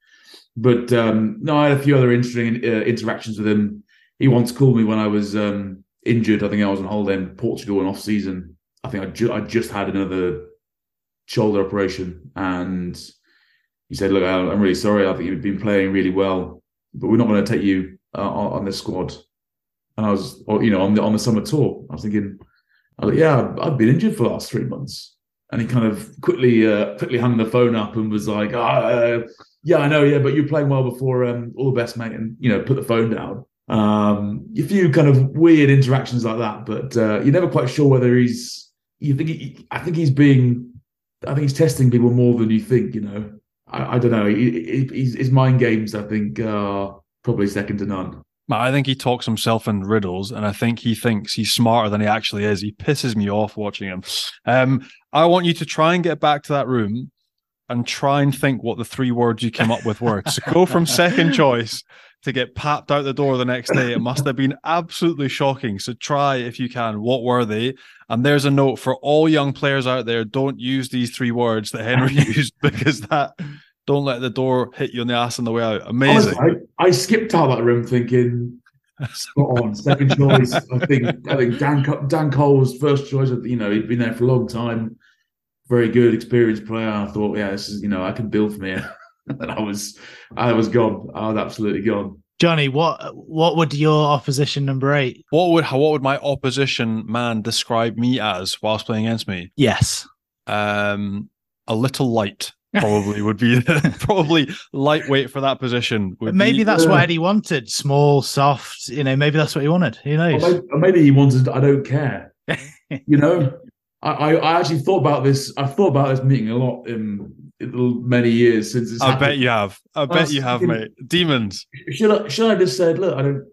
But um, no, I had a few other interesting uh, interactions with him. He once called me when I was um, injured. I think I was on holiday in Portugal in off season. I think I, ju- I just had another shoulder operation, and he said, "Look, I'm really sorry. I think you've been playing really well, but we're not going to take you uh, on this squad." And I was, you know, on the on the summer tour. I was thinking, I was like, "Yeah, I've been injured for the last three months." and he kind of quickly uh, quickly hung the phone up and was like, oh, uh, "Yeah, I know, yeah, but you're playing well before. Um, all the best, mate." And you know, put the phone down. Um, a few kind of weird interactions like that, but uh, you're never quite sure whether he's. You think he, I think he's being. I think he's testing people more than you think. You know, I, I don't know. His mind games, I think, are probably second to none. I think he talks himself in riddles, and I think he thinks he's smarter than he actually is. He pisses me off watching him. Um, I want you to try and get back to that room and try and think what the three words you came up with were. So go from second choice to get papped out the door the next day. It must have been absolutely shocking. So try if you can. What were they? And there's a note for all young players out there: don't use these three words that Henry used because that don't let the door hit you on the ass on the way out. Amazing. I, I, skipped out that room thinking, spot on, second choice. I think I think Dan Dan Cole was first choice. You know, he'd been there for a long time, very good, experienced player. I thought, yeah, this is you know, I can build from here. and I was, I was gone. I was absolutely gone. Johnny, what what would your opposition number eight? What would what would my opposition man describe me as whilst playing against me? Yes, um, a little light probably would be probably lightweight for that position. Maybe be, that's uh, what Eddie wanted. Small, soft. You know, maybe that's what he wanted. Who knows? Or maybe, or maybe he wanted. I don't care. you know, I, I actually thought about this. I've thought about this meeting a lot in, in many years since. It's I happened. bet you have. I, I bet you have, thinking, mate. Demons. Should I? Should I just said, look, I don't.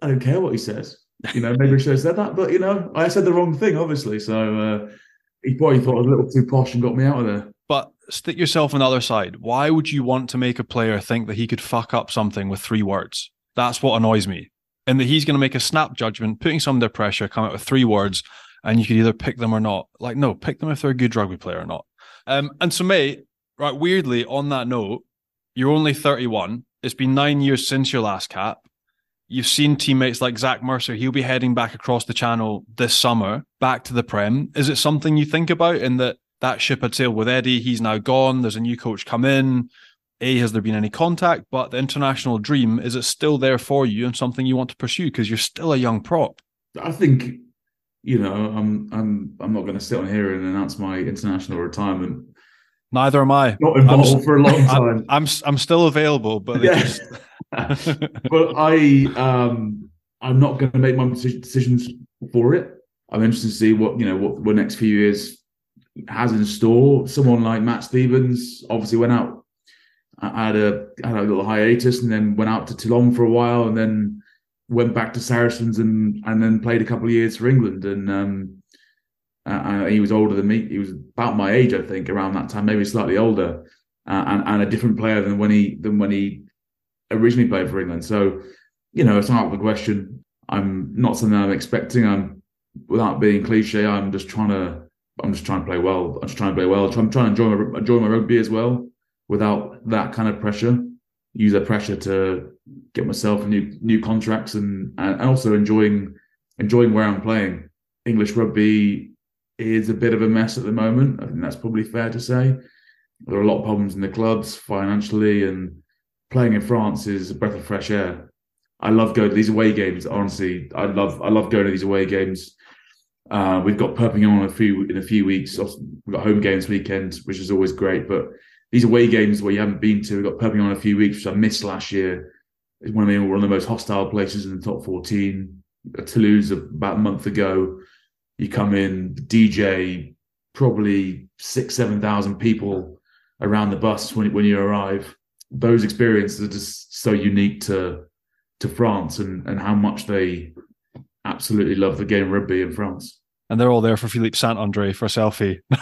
I don't care what he says. You know, maybe I should have said that, but you know, I said the wrong thing, obviously. So uh, he probably thought I was a little too posh and got me out of there. But stick yourself on the other side. Why would you want to make a player think that he could fuck up something with three words? That's what annoys me. And that he's going to make a snap judgment, putting some under pressure, come out with three words, and you could either pick them or not. Like, no, pick them if they're a good rugby player or not. Um, and so, mate, right, weirdly, on that note, you're only 31. It's been nine years since your last cap. You've seen teammates like Zach Mercer. He'll be heading back across the channel this summer, back to the Prem. Is it something you think about in that that ship had sailed with Eddie. He's now gone. There's a new coach come in. A, has there been any contact? But the international dream, is it still there for you and something you want to pursue? Because you're still a young prop. I think, you know, I'm I'm I'm not going to sit on here and announce my international retirement. Neither am I. Not involved I'm, for a long time. I'm I'm, I'm still available, but yeah. just... but I um I'm not going to make my decisions for it. I'm interested to see what you know what the next few years has in store. Someone like Matt Stevens obviously went out. I had a had a little hiatus and then went out to Toulon for a while and then went back to Saracens and and then played a couple of years for England and um, uh, he was older than me. He was about my age, I think, around that time, maybe slightly older, uh, and, and a different player than when he than when he originally played for England. So, you know, it's not the question. I'm not something I'm expecting. I'm without being cliche. I'm just trying to I'm just trying to play well. I'm just trying to play well. I'm trying to enjoy my, enjoy my rugby as well without that kind of pressure. Use that pressure to get myself new new contracts and and also enjoying enjoying where I'm playing. English rugby is a bit of a mess at the moment. I think that's probably fair to say. There are a lot of problems in the clubs financially, and playing in France is a breath of fresh air. I love going to these away games. Honestly, I love I love going to these away games uh, we've got Perpignan in a few in a few weeks. We've got home games weekend, which is always great. But these away games where you haven't been to, we've got Perpignan in a few weeks, which I missed last year. It's one of the one of the most hostile places in the top fourteen. Toulouse about a month ago. You come in, DJ, probably six, seven thousand people around the bus when when you arrive. Those experiences are just so unique to to France and and how much they absolutely love the game rugby in France. And they're all there for Philippe Saint Andre for a selfie.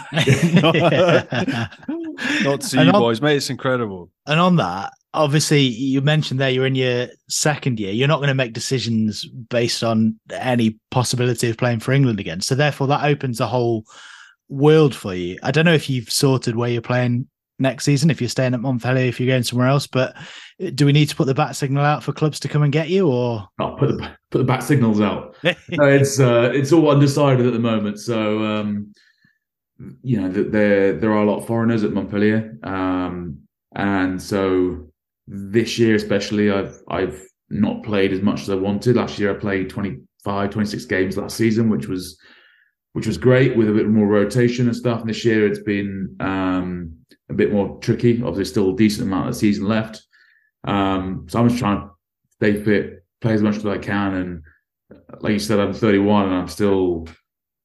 not, to you on, boys, mate. It's incredible. And on that, obviously, you mentioned there you're in your second year. You're not going to make decisions based on any possibility of playing for England again. So therefore, that opens a whole world for you. I don't know if you've sorted where you're playing next season if you're staying at Montpellier, if you're going somewhere else. But uh, do we need to put the bat signal out for clubs to come and get you, or oh, put the put the bat signals out? no, it's uh, it's all undecided at the moment. So um, you know, there there are a lot of foreigners at Montpellier, um, and so this year especially, I've I've not played as much as I wanted. Last year, I played 25, 26 games last season, which was which was great with a bit more rotation and stuff. And this year, it's been um, a bit more tricky. Obviously, still a decent amount of season left. Um, so I'm just trying to stay fit, play as much as I can. And like you said, I'm 31 and I'm still,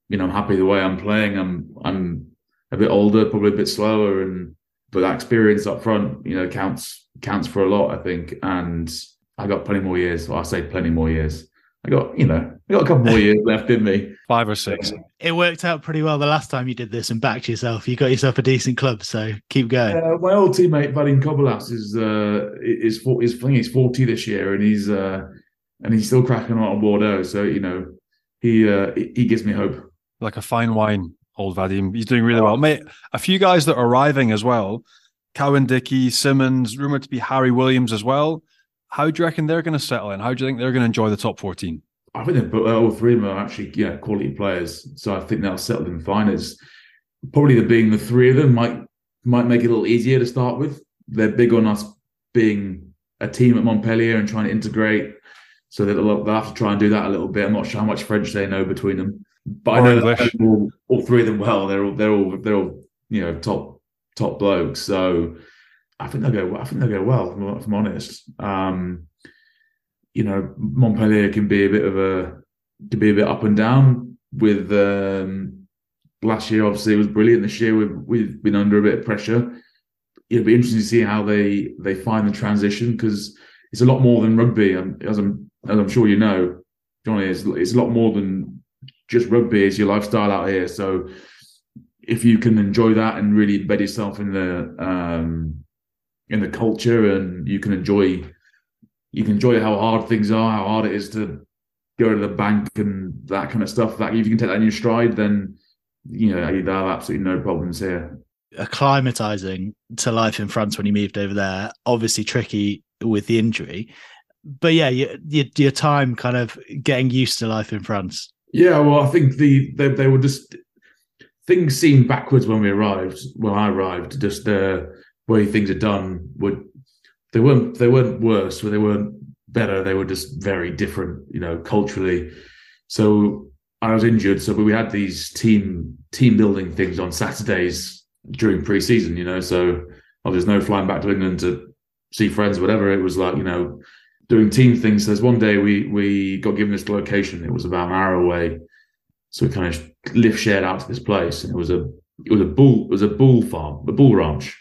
you know, I'm happy the way I'm playing. I'm I'm a bit older, probably a bit slower, and but that experience up front, you know, counts counts for a lot, I think. And I got plenty more years. Well, I say plenty more years. I got, you know, I got a couple more years left in me. Five or six. It worked out pretty well the last time you did this and backed yourself. You got yourself a decent club, so keep going. Uh, my old teammate Vadim Cobilas is uh, is is I think he's forty this year, and he's uh, and he's still cracking on Bordeaux. So you know, he uh, he gives me hope. Like a fine wine, old Vadim. He's doing really oh. well, mate. A few guys that are arriving as well. Cowan-Dickie, Simmonds, rumored to be Harry Williams as well. How do you reckon they're going to settle in? How do you think they're going to enjoy the top 14? I think uh, all three of them are actually yeah quality players, so I think they'll settle in fine. As probably the being the three of them might might make it a little easier to start with. They're big on us being a team at Montpellier and trying to integrate, so that they'll, they'll have to try and do that a little bit. I'm not sure how much French they know between them, but or I know all, all, three of them well. They're all they're all they're all you know top top blokes. So I think they'll go. I think they'll go well. If I'm honest, um, you know, Montpellier can be a bit of a can be a bit up and down. With um, last year, obviously, it was brilliant. This year, we've we've been under a bit of pressure. It'll be interesting to see how they they find the transition because it's a lot more than rugby. And as I'm as I'm sure you know, Johnny, it's, it's a lot more than just rugby. It's your lifestyle out here. So if you can enjoy that and really embed yourself in the um, in the culture and you can enjoy you can enjoy how hard things are, how hard it is to go to the bank and that kind of stuff. That if you can take that in your stride, then you know you have absolutely no problems here. Acclimatizing to life in France when you moved over there, obviously tricky with the injury, but yeah, your, your, your time kind of getting used to life in France. Yeah, well, I think the they, they were just things seemed backwards when we arrived. When I arrived, just the way things are done would they weren't they weren't worse, but they weren't better. They were just very different, you know, culturally. So I was injured, so we had these team team building things on Saturdays during pre-season, you know. So oh, there's no flying back to England to see friends, whatever. It was like you know doing team things. So there's one day we we got given this location. It was about an hour away, so we kind of lift shared out to this place, and it was a it was a bull it was a bull farm, a bull ranch,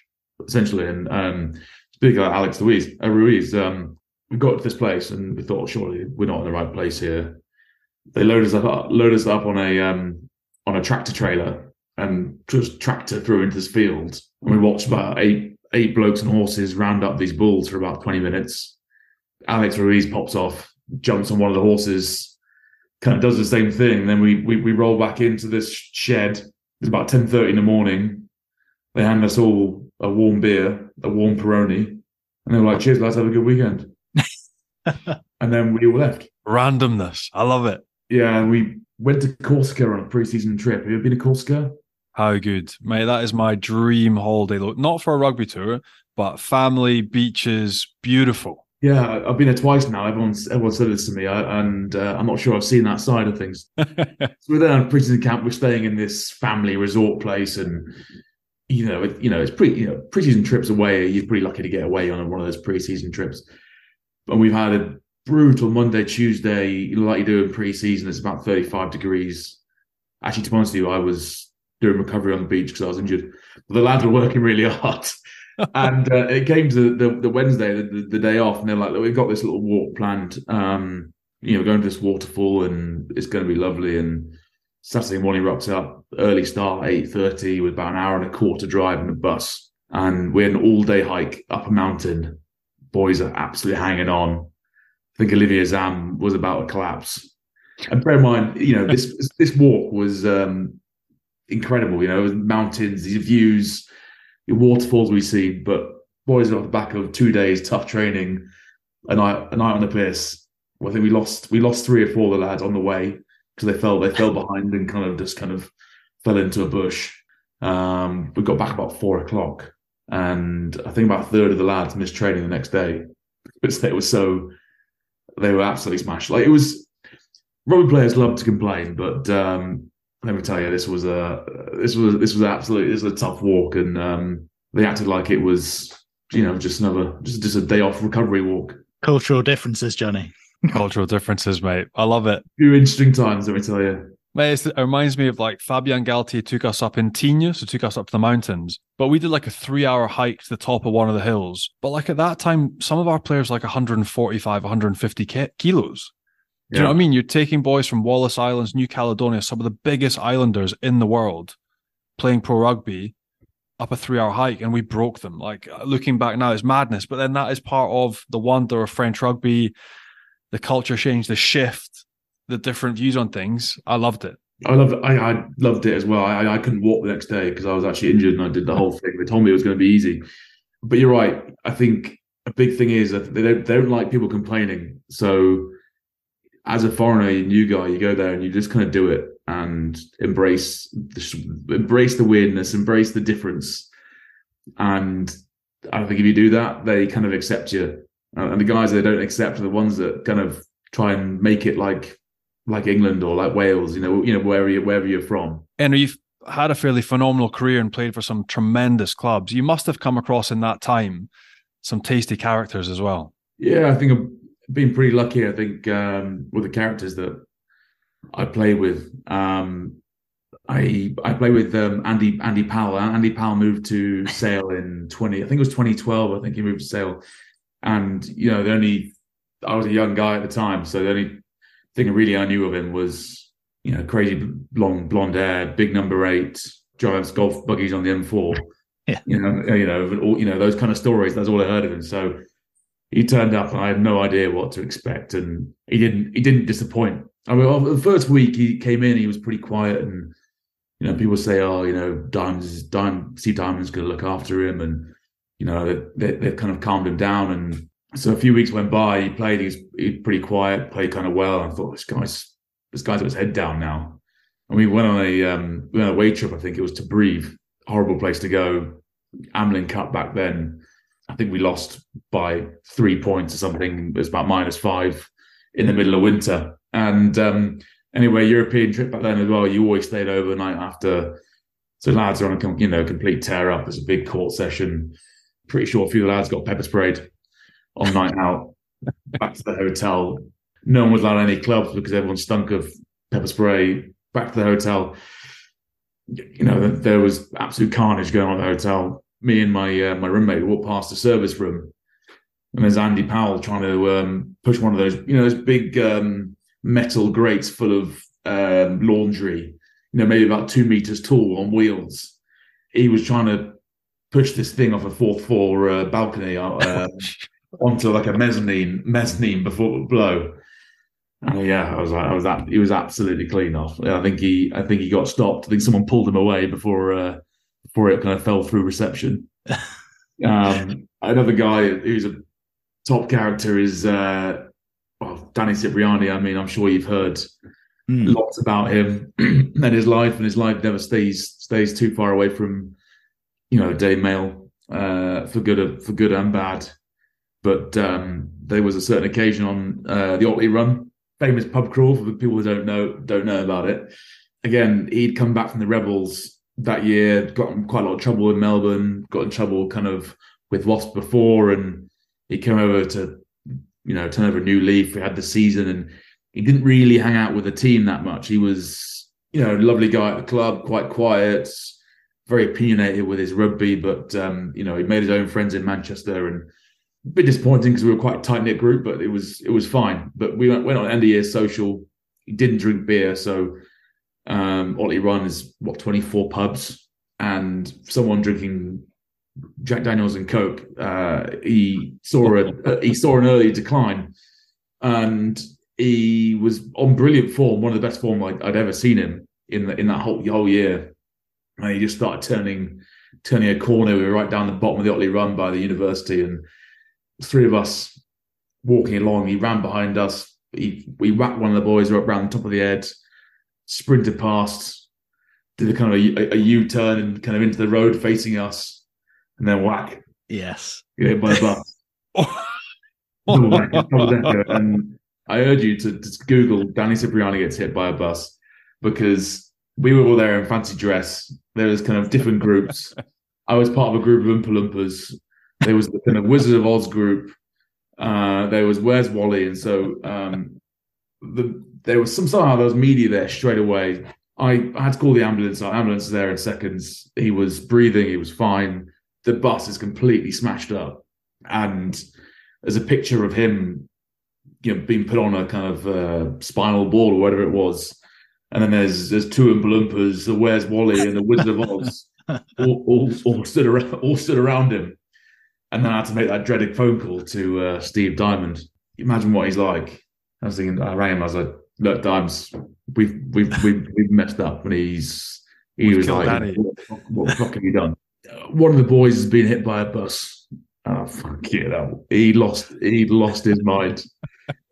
essentially. And um, speaking like Alex Ruiz, uh, Ruiz, um, we got to this place and we thought, surely we're not in the right place here. They loaded us up, loaded us up on a um, on a tractor trailer and just tractor through into this field. And we watched about eight eight blokes and horses round up these bulls for about twenty minutes. Alex Ruiz pops off, jumps on one of the horses, kind of does the same thing. Then we we, we roll back into this shed. It's about ten thirty in the morning. They hand us all a warm beer, a warm Peroni, and they were like, "Cheers, lads, have a good weekend." and then we all left. Randomness, I love it. Yeah, and we went to Corsica on a pre-season trip. Have you ever been to Corsica? How good, mate! That is my dream holiday. Look, not for a rugby tour, but family beaches, beautiful. Yeah, I've been there twice now. Everyone's everyone said this to me, and uh, I'm not sure I've seen that side of things. so we're there on pre-season camp. We're staying in this family resort place, and you know, it, you know, it's pretty. You know, pre-season trips away. You're pretty lucky to get away on one of those pre-season trips. And we've had a brutal Monday, Tuesday, like you do in pre-season. It's about 35 degrees. Actually, to be honest with you, I was doing recovery on the beach because I was injured. But the lads were working really hard. And uh, it came to the, the Wednesday, the, the, the, day off, and they're like, "We've got this little walk planned. Um, you know, going to this waterfall, and it's going to be lovely." And Saturday morning, rocks up early start, eight thirty, with about an hour and a quarter drive in the bus, and we had an all day hike up a mountain boys are absolutely hanging on. I think Olivier Azam was about to collapse. And bear in mind, you know, this this walk was um, incredible. You know, mountains, these views, the waterfalls we see, but boys off the back of two days tough training, a night a night on the piss. Well, I think we lost we lost three or four of the lads on the way because they fell they fell behind and kind of just kind of fell into a bush. Um, we got back about four o'clock and I think about a third of the lads missed training the next day because they were so they were absolutely smashed. Like it was, rugby players love to complain, but um, let me tell you, this was a this was this was absolutely this was a tough walk, and um, they acted like it was you know just another just just a day off recovery walk. Cultural differences, Johnny. Cultural differences, mate. I love it. A few interesting times, let me tell you. Mate, It reminds me of like Fabien Galthié took us up in Tignes, so took us up to the mountains. But we did like a three hour hike to the top of one of the hills. But like at that time, some of our players like 145, 150 kilos. Do you know what I mean? You're taking boys from Wallis Islands, New Caledonia, some of the biggest islanders in the world, playing pro rugby up a three hour hike, and we broke them. Like uh, looking back now, it's madness. But then that is part of the wonder of French rugby, the culture change, the shift the different views on things. I loved it. I loved it. I, I loved it as well. I, I couldn't walk the next day because I was actually injured and I did the whole thing. They told me it was going to be easy, but you're right. I think a big thing is that they don't, they don't like people complaining. So as a foreigner, new guy, you go there and you just kind of do it and embrace the, embrace the weirdness, embrace the difference. And I think if you do that, they kind of accept you. And the guys that don't accept are the ones that kind of try and make it like like England or like Wales, you know, you know wherever you wherever you're from. And you've had a fairly phenomenal career and played for some tremendous clubs. You must have come across in that time some tasty characters as well. Yeah, I think been pretty lucky. I think um, with the characters that I play with. Um, I I play with um, Andy Andy Powell. Andy Powell moved to Sale in twenty. I think it was twenty twelve. I think he moved to Sale, and you know the only I was a young guy at the time, so the only thing really I knew of him was, you know, crazy long blonde hair, big number eight, drives golf buggies on the M4. Yeah. You know, you know, all, you know those kind of stories. That's all I heard of him. So he turned up, and I had no idea what to expect, and he didn't. He didn't disappoint. I mean, the first week he came in, he was pretty quiet, and you know, people say, "Oh, you know, Diamonds, Diamond, Steve Diamond's going to look after him," and you know, they, they've kind of calmed him down, and so a few weeks went by. He played. He's he pretty quiet. Played kind of well. I thought this guy's this guy's got his head down now. And we went on a um, we went on a away trip. I think it was to Brive. Horrible place to go. Amlin Cup back then. I think we lost by three points or something. It was about minus five in the middle of winter. And um, anyway, European trip back then as well. You always stayed overnight after. So lads are on a you know complete tear up. It's a big court session. Pretty sure a few lads got pepper sprayed on night out. Back to the hotel. No one was allowed any clubs because everyone stunk of pepper spray. Back to the hotel. You know, there was absolute carnage going on in the hotel. Me and my uh, my roommate walked past the service room, and there's Andy Powell trying to um, push one of those, you know, those big um, metal grates full of um, laundry, you know, maybe about two meters tall on wheels. He was trying to push this thing off a fourth floor uh, balcony uh, onto like a mezzanine mezzanine before it would blow. And yeah, I was like, I was that he was absolutely clean off. I think he, I think he got stopped. I think someone pulled him away before uh, before it kind of fell through reception. um, another guy who's a top character is uh, well, Danny Cipriani. I mean, I'm sure you've heard mm. lots about him and his life, and his life never stays stays too far away from you know Daily Mail uh, for good for good and bad. But um, there was a certain occasion on uh, the Otley Run, famous pub crawl for the people who don't know don't know about it. Again, he'd come back from the Rebels that year, got quite a lot of trouble in Melbourne, got in trouble kind of with Wasp before, and he came over to you know turn over a new leaf. We had the season, and he didn't really hang out with the team that much. He was you know lovely guy at the club, quite quiet, very opinionated with his rugby, but um, you know he made his own friends in Manchester and. A bit disappointing because we were quite a tight knit group, but it was it was fine. But we went, went on end of year social. He didn't drink beer, so um, Otley Run is what twenty four pubs, and someone drinking Jack Daniels and Coke, uh, he saw a he saw an early decline, and he was on brilliant form, one of the best form I'd, I'd ever seen him in the, in that whole whole year. And he just started turning turning a corner. We were right down the bottom of the Otley Run by the university, and three of us walking along. He ran behind us. He we whacked one of the boys up around the top of the head, sprinted past, did a kind of a, a U turn and kind of into the road facing us and then whack. Yes. Get hit by a bus. and I urge you to just Google Danny Cipriani gets hit by a bus because we were all there in fancy dress. There was kind of different groups. I was part of a group of Oompa Loompas. There was the kind of Wizard of Oz group. Uh, there was Where's Wally? And so um, the, there was some somehow there was media there straight away. I, I had to call the ambulance. Our ambulance was there in seconds. He was breathing. He was fine the bus is completely smashed up, and there's a picture of him, you know, being put on a kind of uh, spinal board or whatever it was, and then there's there's two Oompa Loompas, the Where's Wally and the Wizard of Oz, all, all, all, stood around all stood around him, and then I had to make that dreaded phone call to uh, Steve Diamond. Imagine what he's like. I was thinking, I rang him. I was like, "Look, Dimes, we've we've we've, we've messed up," and he's he we've was like, "What, what the fuck have you done?" one of the boys has been hit by a bus. Oh fuck you know. He lost he lost his mind.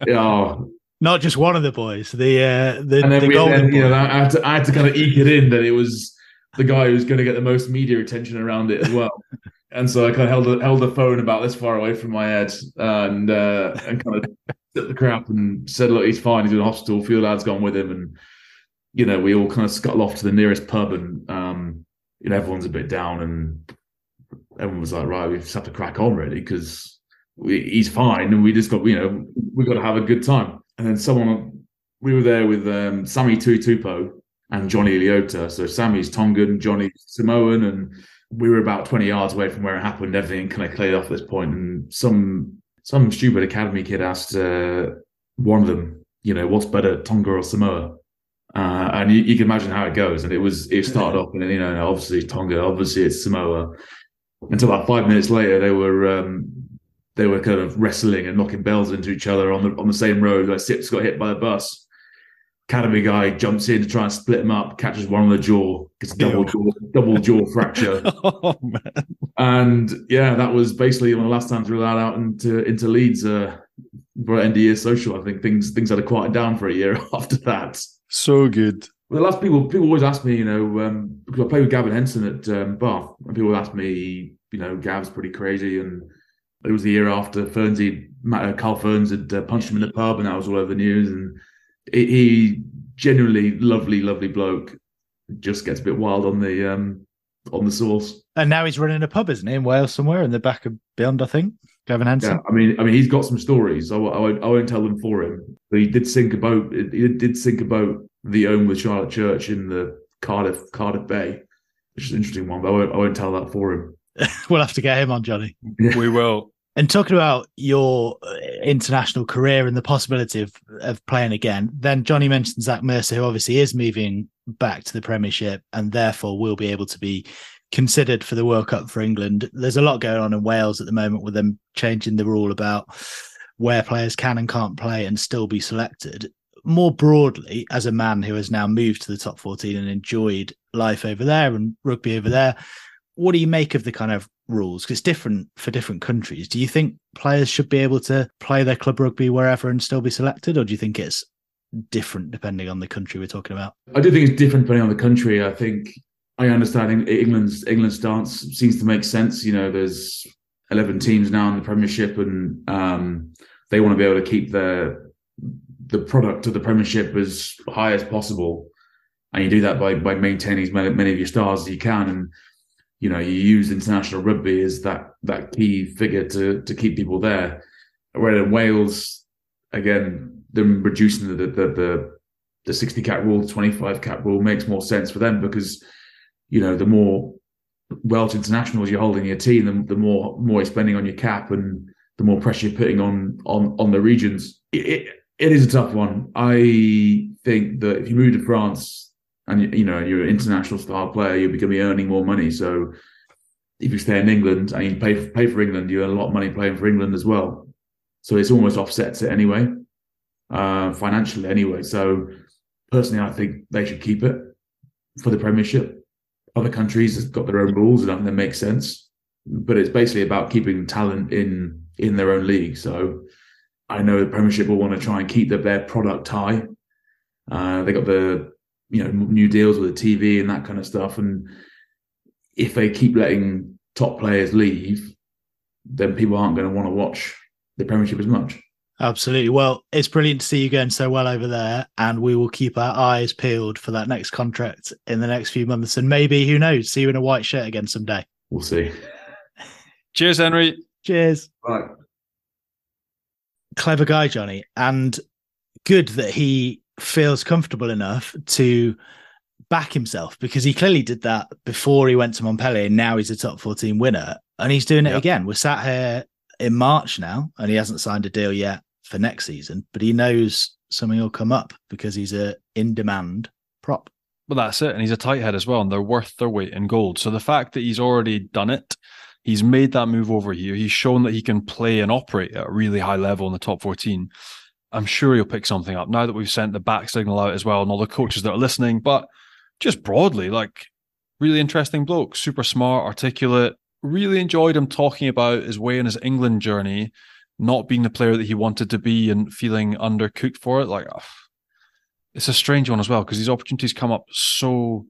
Oh. Not just one of the boys, the uh the, and then the we, golden then, you know, I had to I had to kind of eke it in that it was the guy who's going to get the most media attention around it as well. and so I kind of held the, held the phone about this far away from my head and uh, and kind of took the crap and said, "Look, he's fine. He's in hospital. A few lads gone with him." And you know, we all kind of scuttle off to the nearest pub and um, you know everyone's a bit down and everyone was like, right, we just have to crack on really because he's fine and we just got you know we got to have a good time. And then someone we were there with um, Sammy Tuitupou and Johnny Leota. So Sammy's Tongan, Johnny Samoan, and we were about 20 yards away from where it happened. Everything kind of cleared off at this point, and some some stupid academy kid asked uh, one of them, you know, what's better, Tonga or Samoa? Uh, and you, you, can imagine how it goes. And it was it started off, and you know, obviously Tonga, obviously it's Samoa. Until about five minutes later, they were um, they were kind of wrestling and knocking bells into each other on the on the same road. Like Sips got hit by a bus. Academy guy jumps in to try and split him up, catches one on the jaw, gets a double jaw, double jaw fracture. oh, and yeah, that was basically one of the last times we were allowed out into into Leeds uh, for end of year social. I think things things had to quiet down for a year after that. So good. Well, the last people people always ask me, you know, um, because I played with Gavin Henson at um, Bath, and people ask me, you know, Gav's pretty crazy, and it was the year after Fernsey, uh, Carl Fearns had uh, punched him in the pub, and that was all over the news. And he, he genuinely lovely, lovely bloke, just gets a bit wild on the um, on the sauce. And now he's running a pub, isn't he, in Wales somewhere in the back of Beyond, I think. Gavin Henson. Yeah, I mean, I mean, he's got some stories. I, I, won't, I won't tell them for him, but he did sink a boat. He did sink a boat the own with Charlotte Church in the Cardiff Cardiff Bay, which is an interesting one. But I won't, I won't tell that for him. we'll have to get him on, Johnny. Yeah. We will. And talking about your uh, international career and the possibility of, of playing again, then Johnny mentioned Zach Mercer, who obviously is moving back to the Premiership and therefore will be able to be considered for the World Cup for England. There's a lot going on in Wales at the moment with them changing the rule about where players can and can't play and still be selected. More broadly, as a man who has now moved to the top 14 and enjoyed life over there and rugby over there, what do you make of the kind of rules? Because it's different for different countries. Do you think players should be able to play their club rugby wherever and still be selected, or do you think it's different depending on the country we're talking about? I do think it's different depending on the country. I think I understand England's England's stance seems to make sense. You know, there's 11 teams now in the Premiership, and um, they want to be able to keep the the product of the Premiership as high as possible, and you do that by by maintaining as many, many of your stars as you can. And you know, you use international rugby as that that key figure to to keep people there. Where in Wales, again, them reducing the the the, the 60 cap rule, 25 cap rule makes more sense for them because you know, the more Welsh internationals you're holding your team, the, the more more you're spending on your cap and the more pressure you're putting on on on the regions. It, it, it is a tough one. I think that if you move to France and you know you're an international star player, you're going to be earning more money. So if you stay in England and you pay for, pay for England, you earn a lot of money playing for England as well. So it's almost offsets it anyway, uh, financially anyway. So personally, I think they should keep it for the Premiership other countries have got their own rules and I think that makes sense. But it's basically about keeping talent in in their own league. So I know the Premiership will want to try and keep the, their product high. Uh, they got the you know new deals with the TV and that kind of stuff. And if they keep letting top players leave, then people aren't going to want to watch the Premiership as much. Absolutely. Well, it's brilliant to see you going so well over there, and we will keep our eyes peeled for that next contract in the next few months, and maybe who knows, see you in a white shirt again someday. We'll see. Cheers, Henry. Cheers. Bye. Clever guy, Johnny, and good that he feels comfortable enough to back himself because he clearly did that before he went to Montpellier. And now he's a top 14 winner, and he's doing it Yep. again. We're sat here in March now, and he hasn't signed a deal yet for next season, but he knows something will come up because he's a in demand prop. Well, that's it. And he's a tight head as well, and they're worth their weight in gold. So the fact that he's already done it, he's made that move over here. He's shown that he can play and operate at a really high level in the top 14. I'm sure he'll pick something up now that we've sent the back signal out as well, and all the coaches that are listening. But just broadly, like really interesting bloke, super smart, articulate. Really enjoyed him talking about his way in his England journey, not being the player that he wanted to be and feeling undercooked for it. Like, it's a strange one as well because these opportunities come up so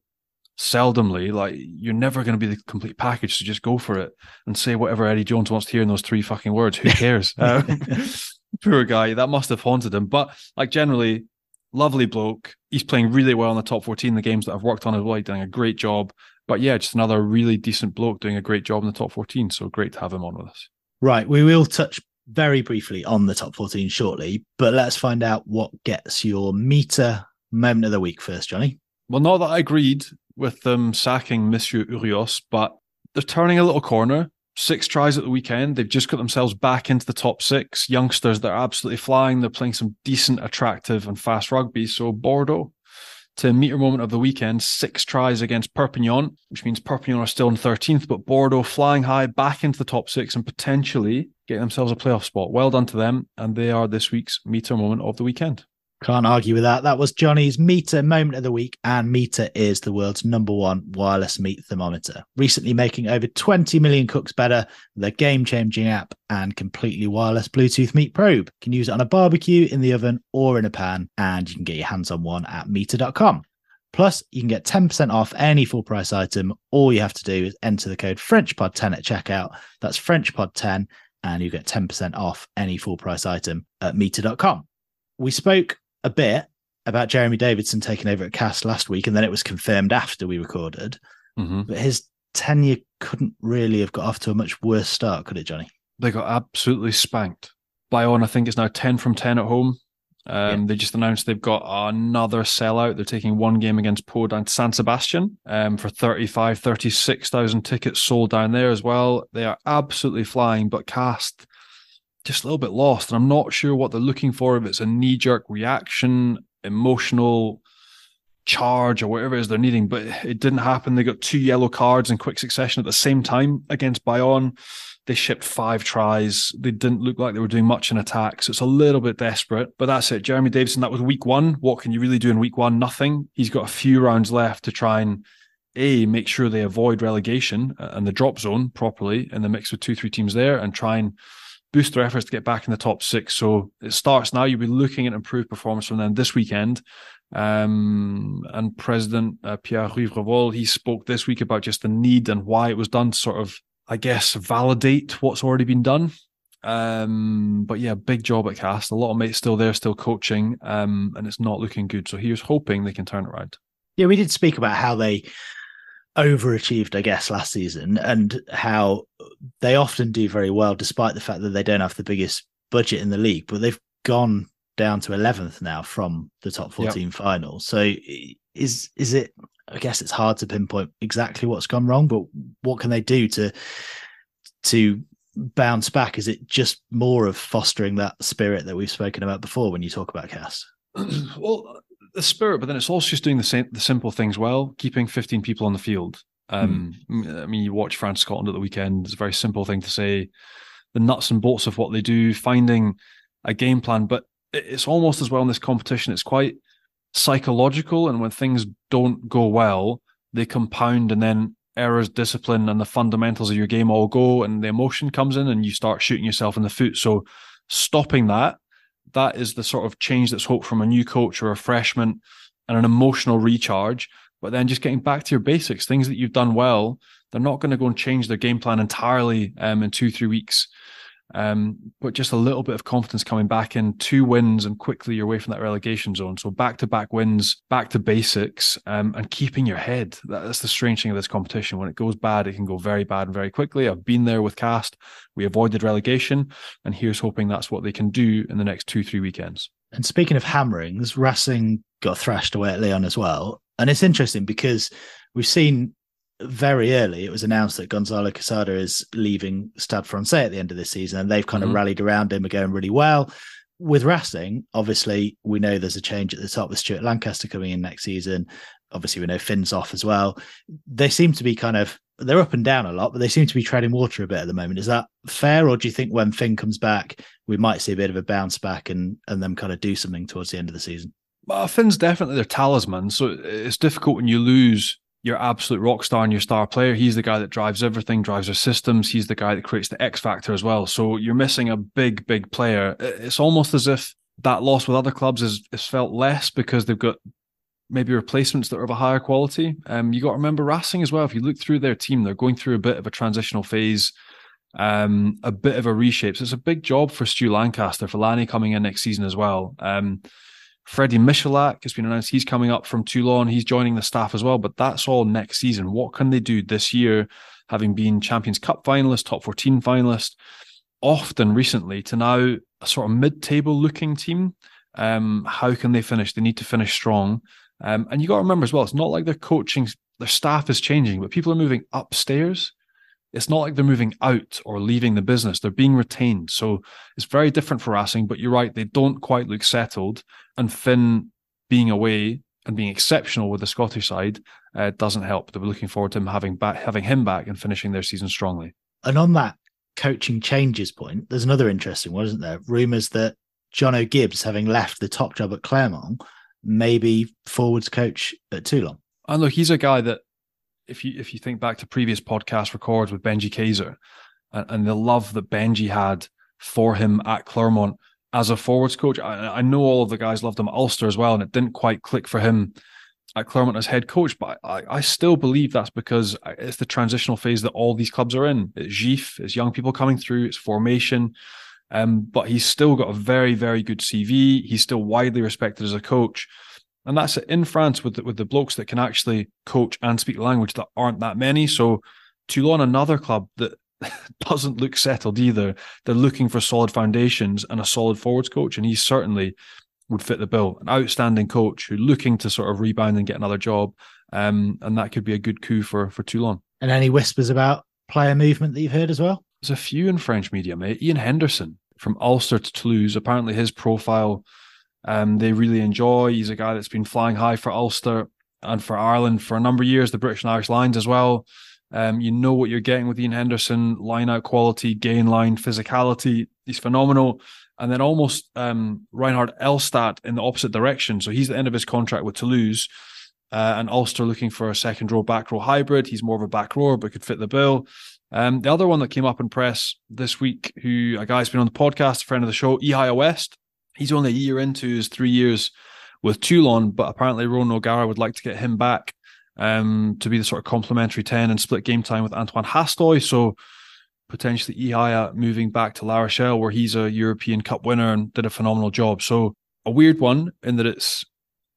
seldomly. Like, you're never going to be the complete package, so just go for it and say whatever Eddie Jones wants to hear in those three fucking words. Who cares? Um, poor guy, that must have haunted him. But like, generally, lovely bloke. He's playing really well in the top 14, the games that I've worked on as well. He's doing a great job. But yeah, just another really decent bloke doing a great job in the top 14. So great to have him on with us. Right. We will touch very briefly on the top 14 shortly, but let's find out what gets your Meater moment of the week first, Johnny. Well, not that I agreed with them sacking Monsieur Urios, but they're turning a little corner. Six tries at the weekend. They've just got themselves back into the top six. Youngsters that are absolutely flying. They're playing some decent, attractive, and fast rugby. So Bordeaux to Meater moment of the weekend, six tries against Perpignan, which means Perpignan are still in 13th, but Bordeaux flying high back into the top six and potentially getting themselves a playoff spot. Well done to them. And they are this week's Meater moment of the weekend. Can't argue with that. That was Johnny's Meater moment of the week, and Meater is the world's number one wireless meat thermometer. Recently making over 20 million cooks better with a game changing app and completely wireless Bluetooth meat probe. You can use it on a barbecue, in the oven, or in a pan, and you can get your hands on one at meater.com. Plus, you can get 10% off any full price item. All you have to do is enter the code FrenchPod10 at checkout. That's FrenchPod10, and you get 10% off any full price item at meater.com. We spoke a bit about Jeremy Davidson taking over at Castres last week, and then it was confirmed after we recorded. Mm-hmm. But his tenure couldn't really have got off to a much worse start, could it, Johnny? They got absolutely spanked. Bayonne, I think, it's now 10 from 10 at home. Um, yeah. They just announced they've got another sellout. They're taking one game against and San Sebastian um, for 35, 36,000 tickets sold down there as well. They are absolutely flying, but Castres just a little bit lost. And I'm not sure what they're looking for, if it's a knee jerk reaction, emotional charge, or whatever it is they're needing. But it didn't happen. They got two yellow cards in quick succession at the same time against Bayonne. They shipped five tries. They didn't look like they were doing much in attack. So it's a little bit desperate. But that's it. Jeremy Davidson, that was week one. What can you really do in week one? Nothing. He's got a few rounds left to try and a make sure they avoid relegation uh, and the drop zone properly in the mix with two, three teams there and try and boost their efforts to get back in the top six. So it starts now. You'll be looking at improved performance from them this weekend. Um, and President uh, Pierre-Yves Revol, he spoke this week about just the need and why it was done to sort of I guess, validate what's already been done. Um, but yeah, big job at Castres. A lot of mates still there, still coaching, um, and it's not looking good. So here's hoping they can turn it around. Yeah, we did speak about how they overachieved, I guess, last season, and how they often do very well, despite the fact that they don't have the biggest budget in the league. But they've gone down to 11th now from the top 14 yep. final. So is is it I guess it's hard to pinpoint exactly what's gone wrong, but what can they do to to bounce back? Is it just more of fostering that spirit that we've spoken about before when you talk about Castres? well, the spirit, but then it's also just doing the same the simple things well, keeping 15 people on the field. Um, mm. I mean, you watch France Scotland at the weekend. It's a very simple thing to say. The nuts and bolts of what they do, finding a game plan, but it's almost as well in this competition. It's quite psychological, and when things don't go well, they compound, and then errors, discipline, and the fundamentals of your game all go, and the emotion comes in, and you start shooting yourself in the foot. So, stopping that, that is the sort of change that's hoped from a new coach or a freshman, and an emotional recharge. But then just getting back to your basics, things that you've done well, they're not going to go and change their game plan entirely um, in two, three weeks. Um, but just a little bit of confidence coming back in two wins and quickly you're away from that relegation zone. So back to back wins, back to basics, um, and keeping your head. That's the strange thing of this competition. When it goes bad, it can go very bad and very quickly. I've been there with Castres. We avoided relegation, and here's hoping that's what they can do in the next two, three weekends. And speaking of hammerings, Racing got thrashed away at Lyon as well. And it's interesting because we've seen very early, it was announced that Gonzalo Quesada is leaving Stade Francais at the end of this season, and they've kind mm-hmm. of rallied around him and going really well. With Racing, obviously, we know there's a change at the top with Stuart Lancaster coming in next season. Obviously, we know Finn's off as well. They seem to be kind of they're up and down a lot, but they seem to be treading water a bit at the moment. Is that fair, or do you think when Finn comes back, we might see a bit of a bounce back and and them kind of do something towards the end of the season? Well, Finn's definitely their talisman, so it's difficult when you lose your absolute rock star and your star player. He's the guy that drives everything, drives their systems. He's the guy that creates the X factor as well. So you're missing a big, big player. It's almost as if that loss with other clubs is, is felt less because they've got maybe replacements that are of a higher quality. Um, you got to remember Racing as well. If you look through their team, they're going through a bit of a transitional phase, um, a bit of a reshape. So it's a big job for Stu Lancaster, for Lanny coming in next season as well. Um, Freddie Michalak has been announced. He's coming up from Toulon. He's joining the staff as well, but that's all next season. What can they do this year, having been Champions Cup finalist, top 14 finalist, often recently to now a sort of mid table looking team? Um, how can they finish? They need to finish strong. Um, and you got to remember as well, it's not like their coaching, their staff is changing, but people are moving upstairs it's not like they're moving out or leaving the business. They're being retained. So it's very different for Racing, but you're right. They don't quite look settled. And Finn being away and being exceptional with the Scottish side uh, doesn't help. They were looking forward to him having back, having him back and finishing their season strongly. And on that coaching changes point, there's another interesting one, isn't there? Rumours that Jono Gibbes, having left the top job at Clermont, maybe forwards coach at Toulon. And look, he's a guy that if you if you think back to previous podcast records with Benji Kayser and, and the love that Benji had for him at Clermont as a forwards coach, I, I, know all of the guys loved him at Ulster as well, and it didn't quite click for him at Clermont as head coach, but I, I still believe that's because it's the transitional phase that all these clubs are in. It's JIFF, it's young people coming through, it's formation. Um, but he's still got a very, very good CV. He's still widely respected as a coach. And that's it in France with the, with the blokes that can actually coach and speak the language that aren't that many. So Toulon, another club that doesn't look settled either. They're looking for solid foundations and a solid forwards coach, and he certainly would fit the bill. An outstanding coach who looking to sort of rebound and get another job, um, and that could be a good coup for for Toulon. And any whispers about player movement that you've heard as well? There's a few in French media, mate. Ian Henderson from Ulster to Toulouse. Apparently, his profile um, they really enjoy. He's a guy that's been flying high for Ulster and for Ireland for a number of years, the British and Irish Lions as well. Um, you know what you're getting with Ian Henderson, line out quality, gain line, physicality. He's phenomenal. And then almost um, Rynhardt Elstadt in the opposite direction. So he's the end of his contract with Toulouse. Uh, and Ulster looking for a second row, back row hybrid. He's more of a back rower, but could fit the bill. Um, the other one that came up in press this week, who a guy's been on the podcast, a friend of the show, Ihaia West. He's only a year into his three years with Toulon, but apparently Ronan O'Gara would like to get him back um, to be the sort of complementary 10 and split game time with Antoine Hastoy. So potentially Ihaia moving back to La Rochelle, where he's a European Cup winner and did a phenomenal job. So a weird one in that it's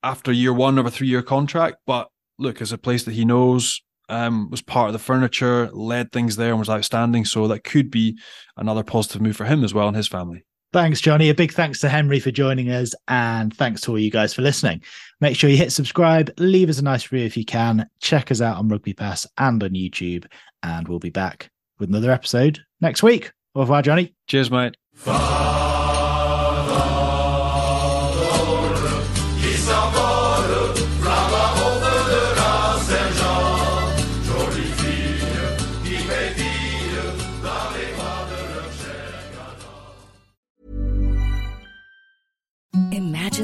after year one of a three year contract, but look, as a place that he knows, um, was part of the furniture, led things there, and was outstanding. So that could be another positive move for him as well and his family. Thanks, Johnny. A big thanks to Henry for joining us, and thanks to all you guys for listening. Make sure you hit subscribe, leave us a nice review if you can. Check us out on Rugby Pass and on YouTube, and we'll be back with another episode next week. Au revoir, Johnny. Cheers, mate.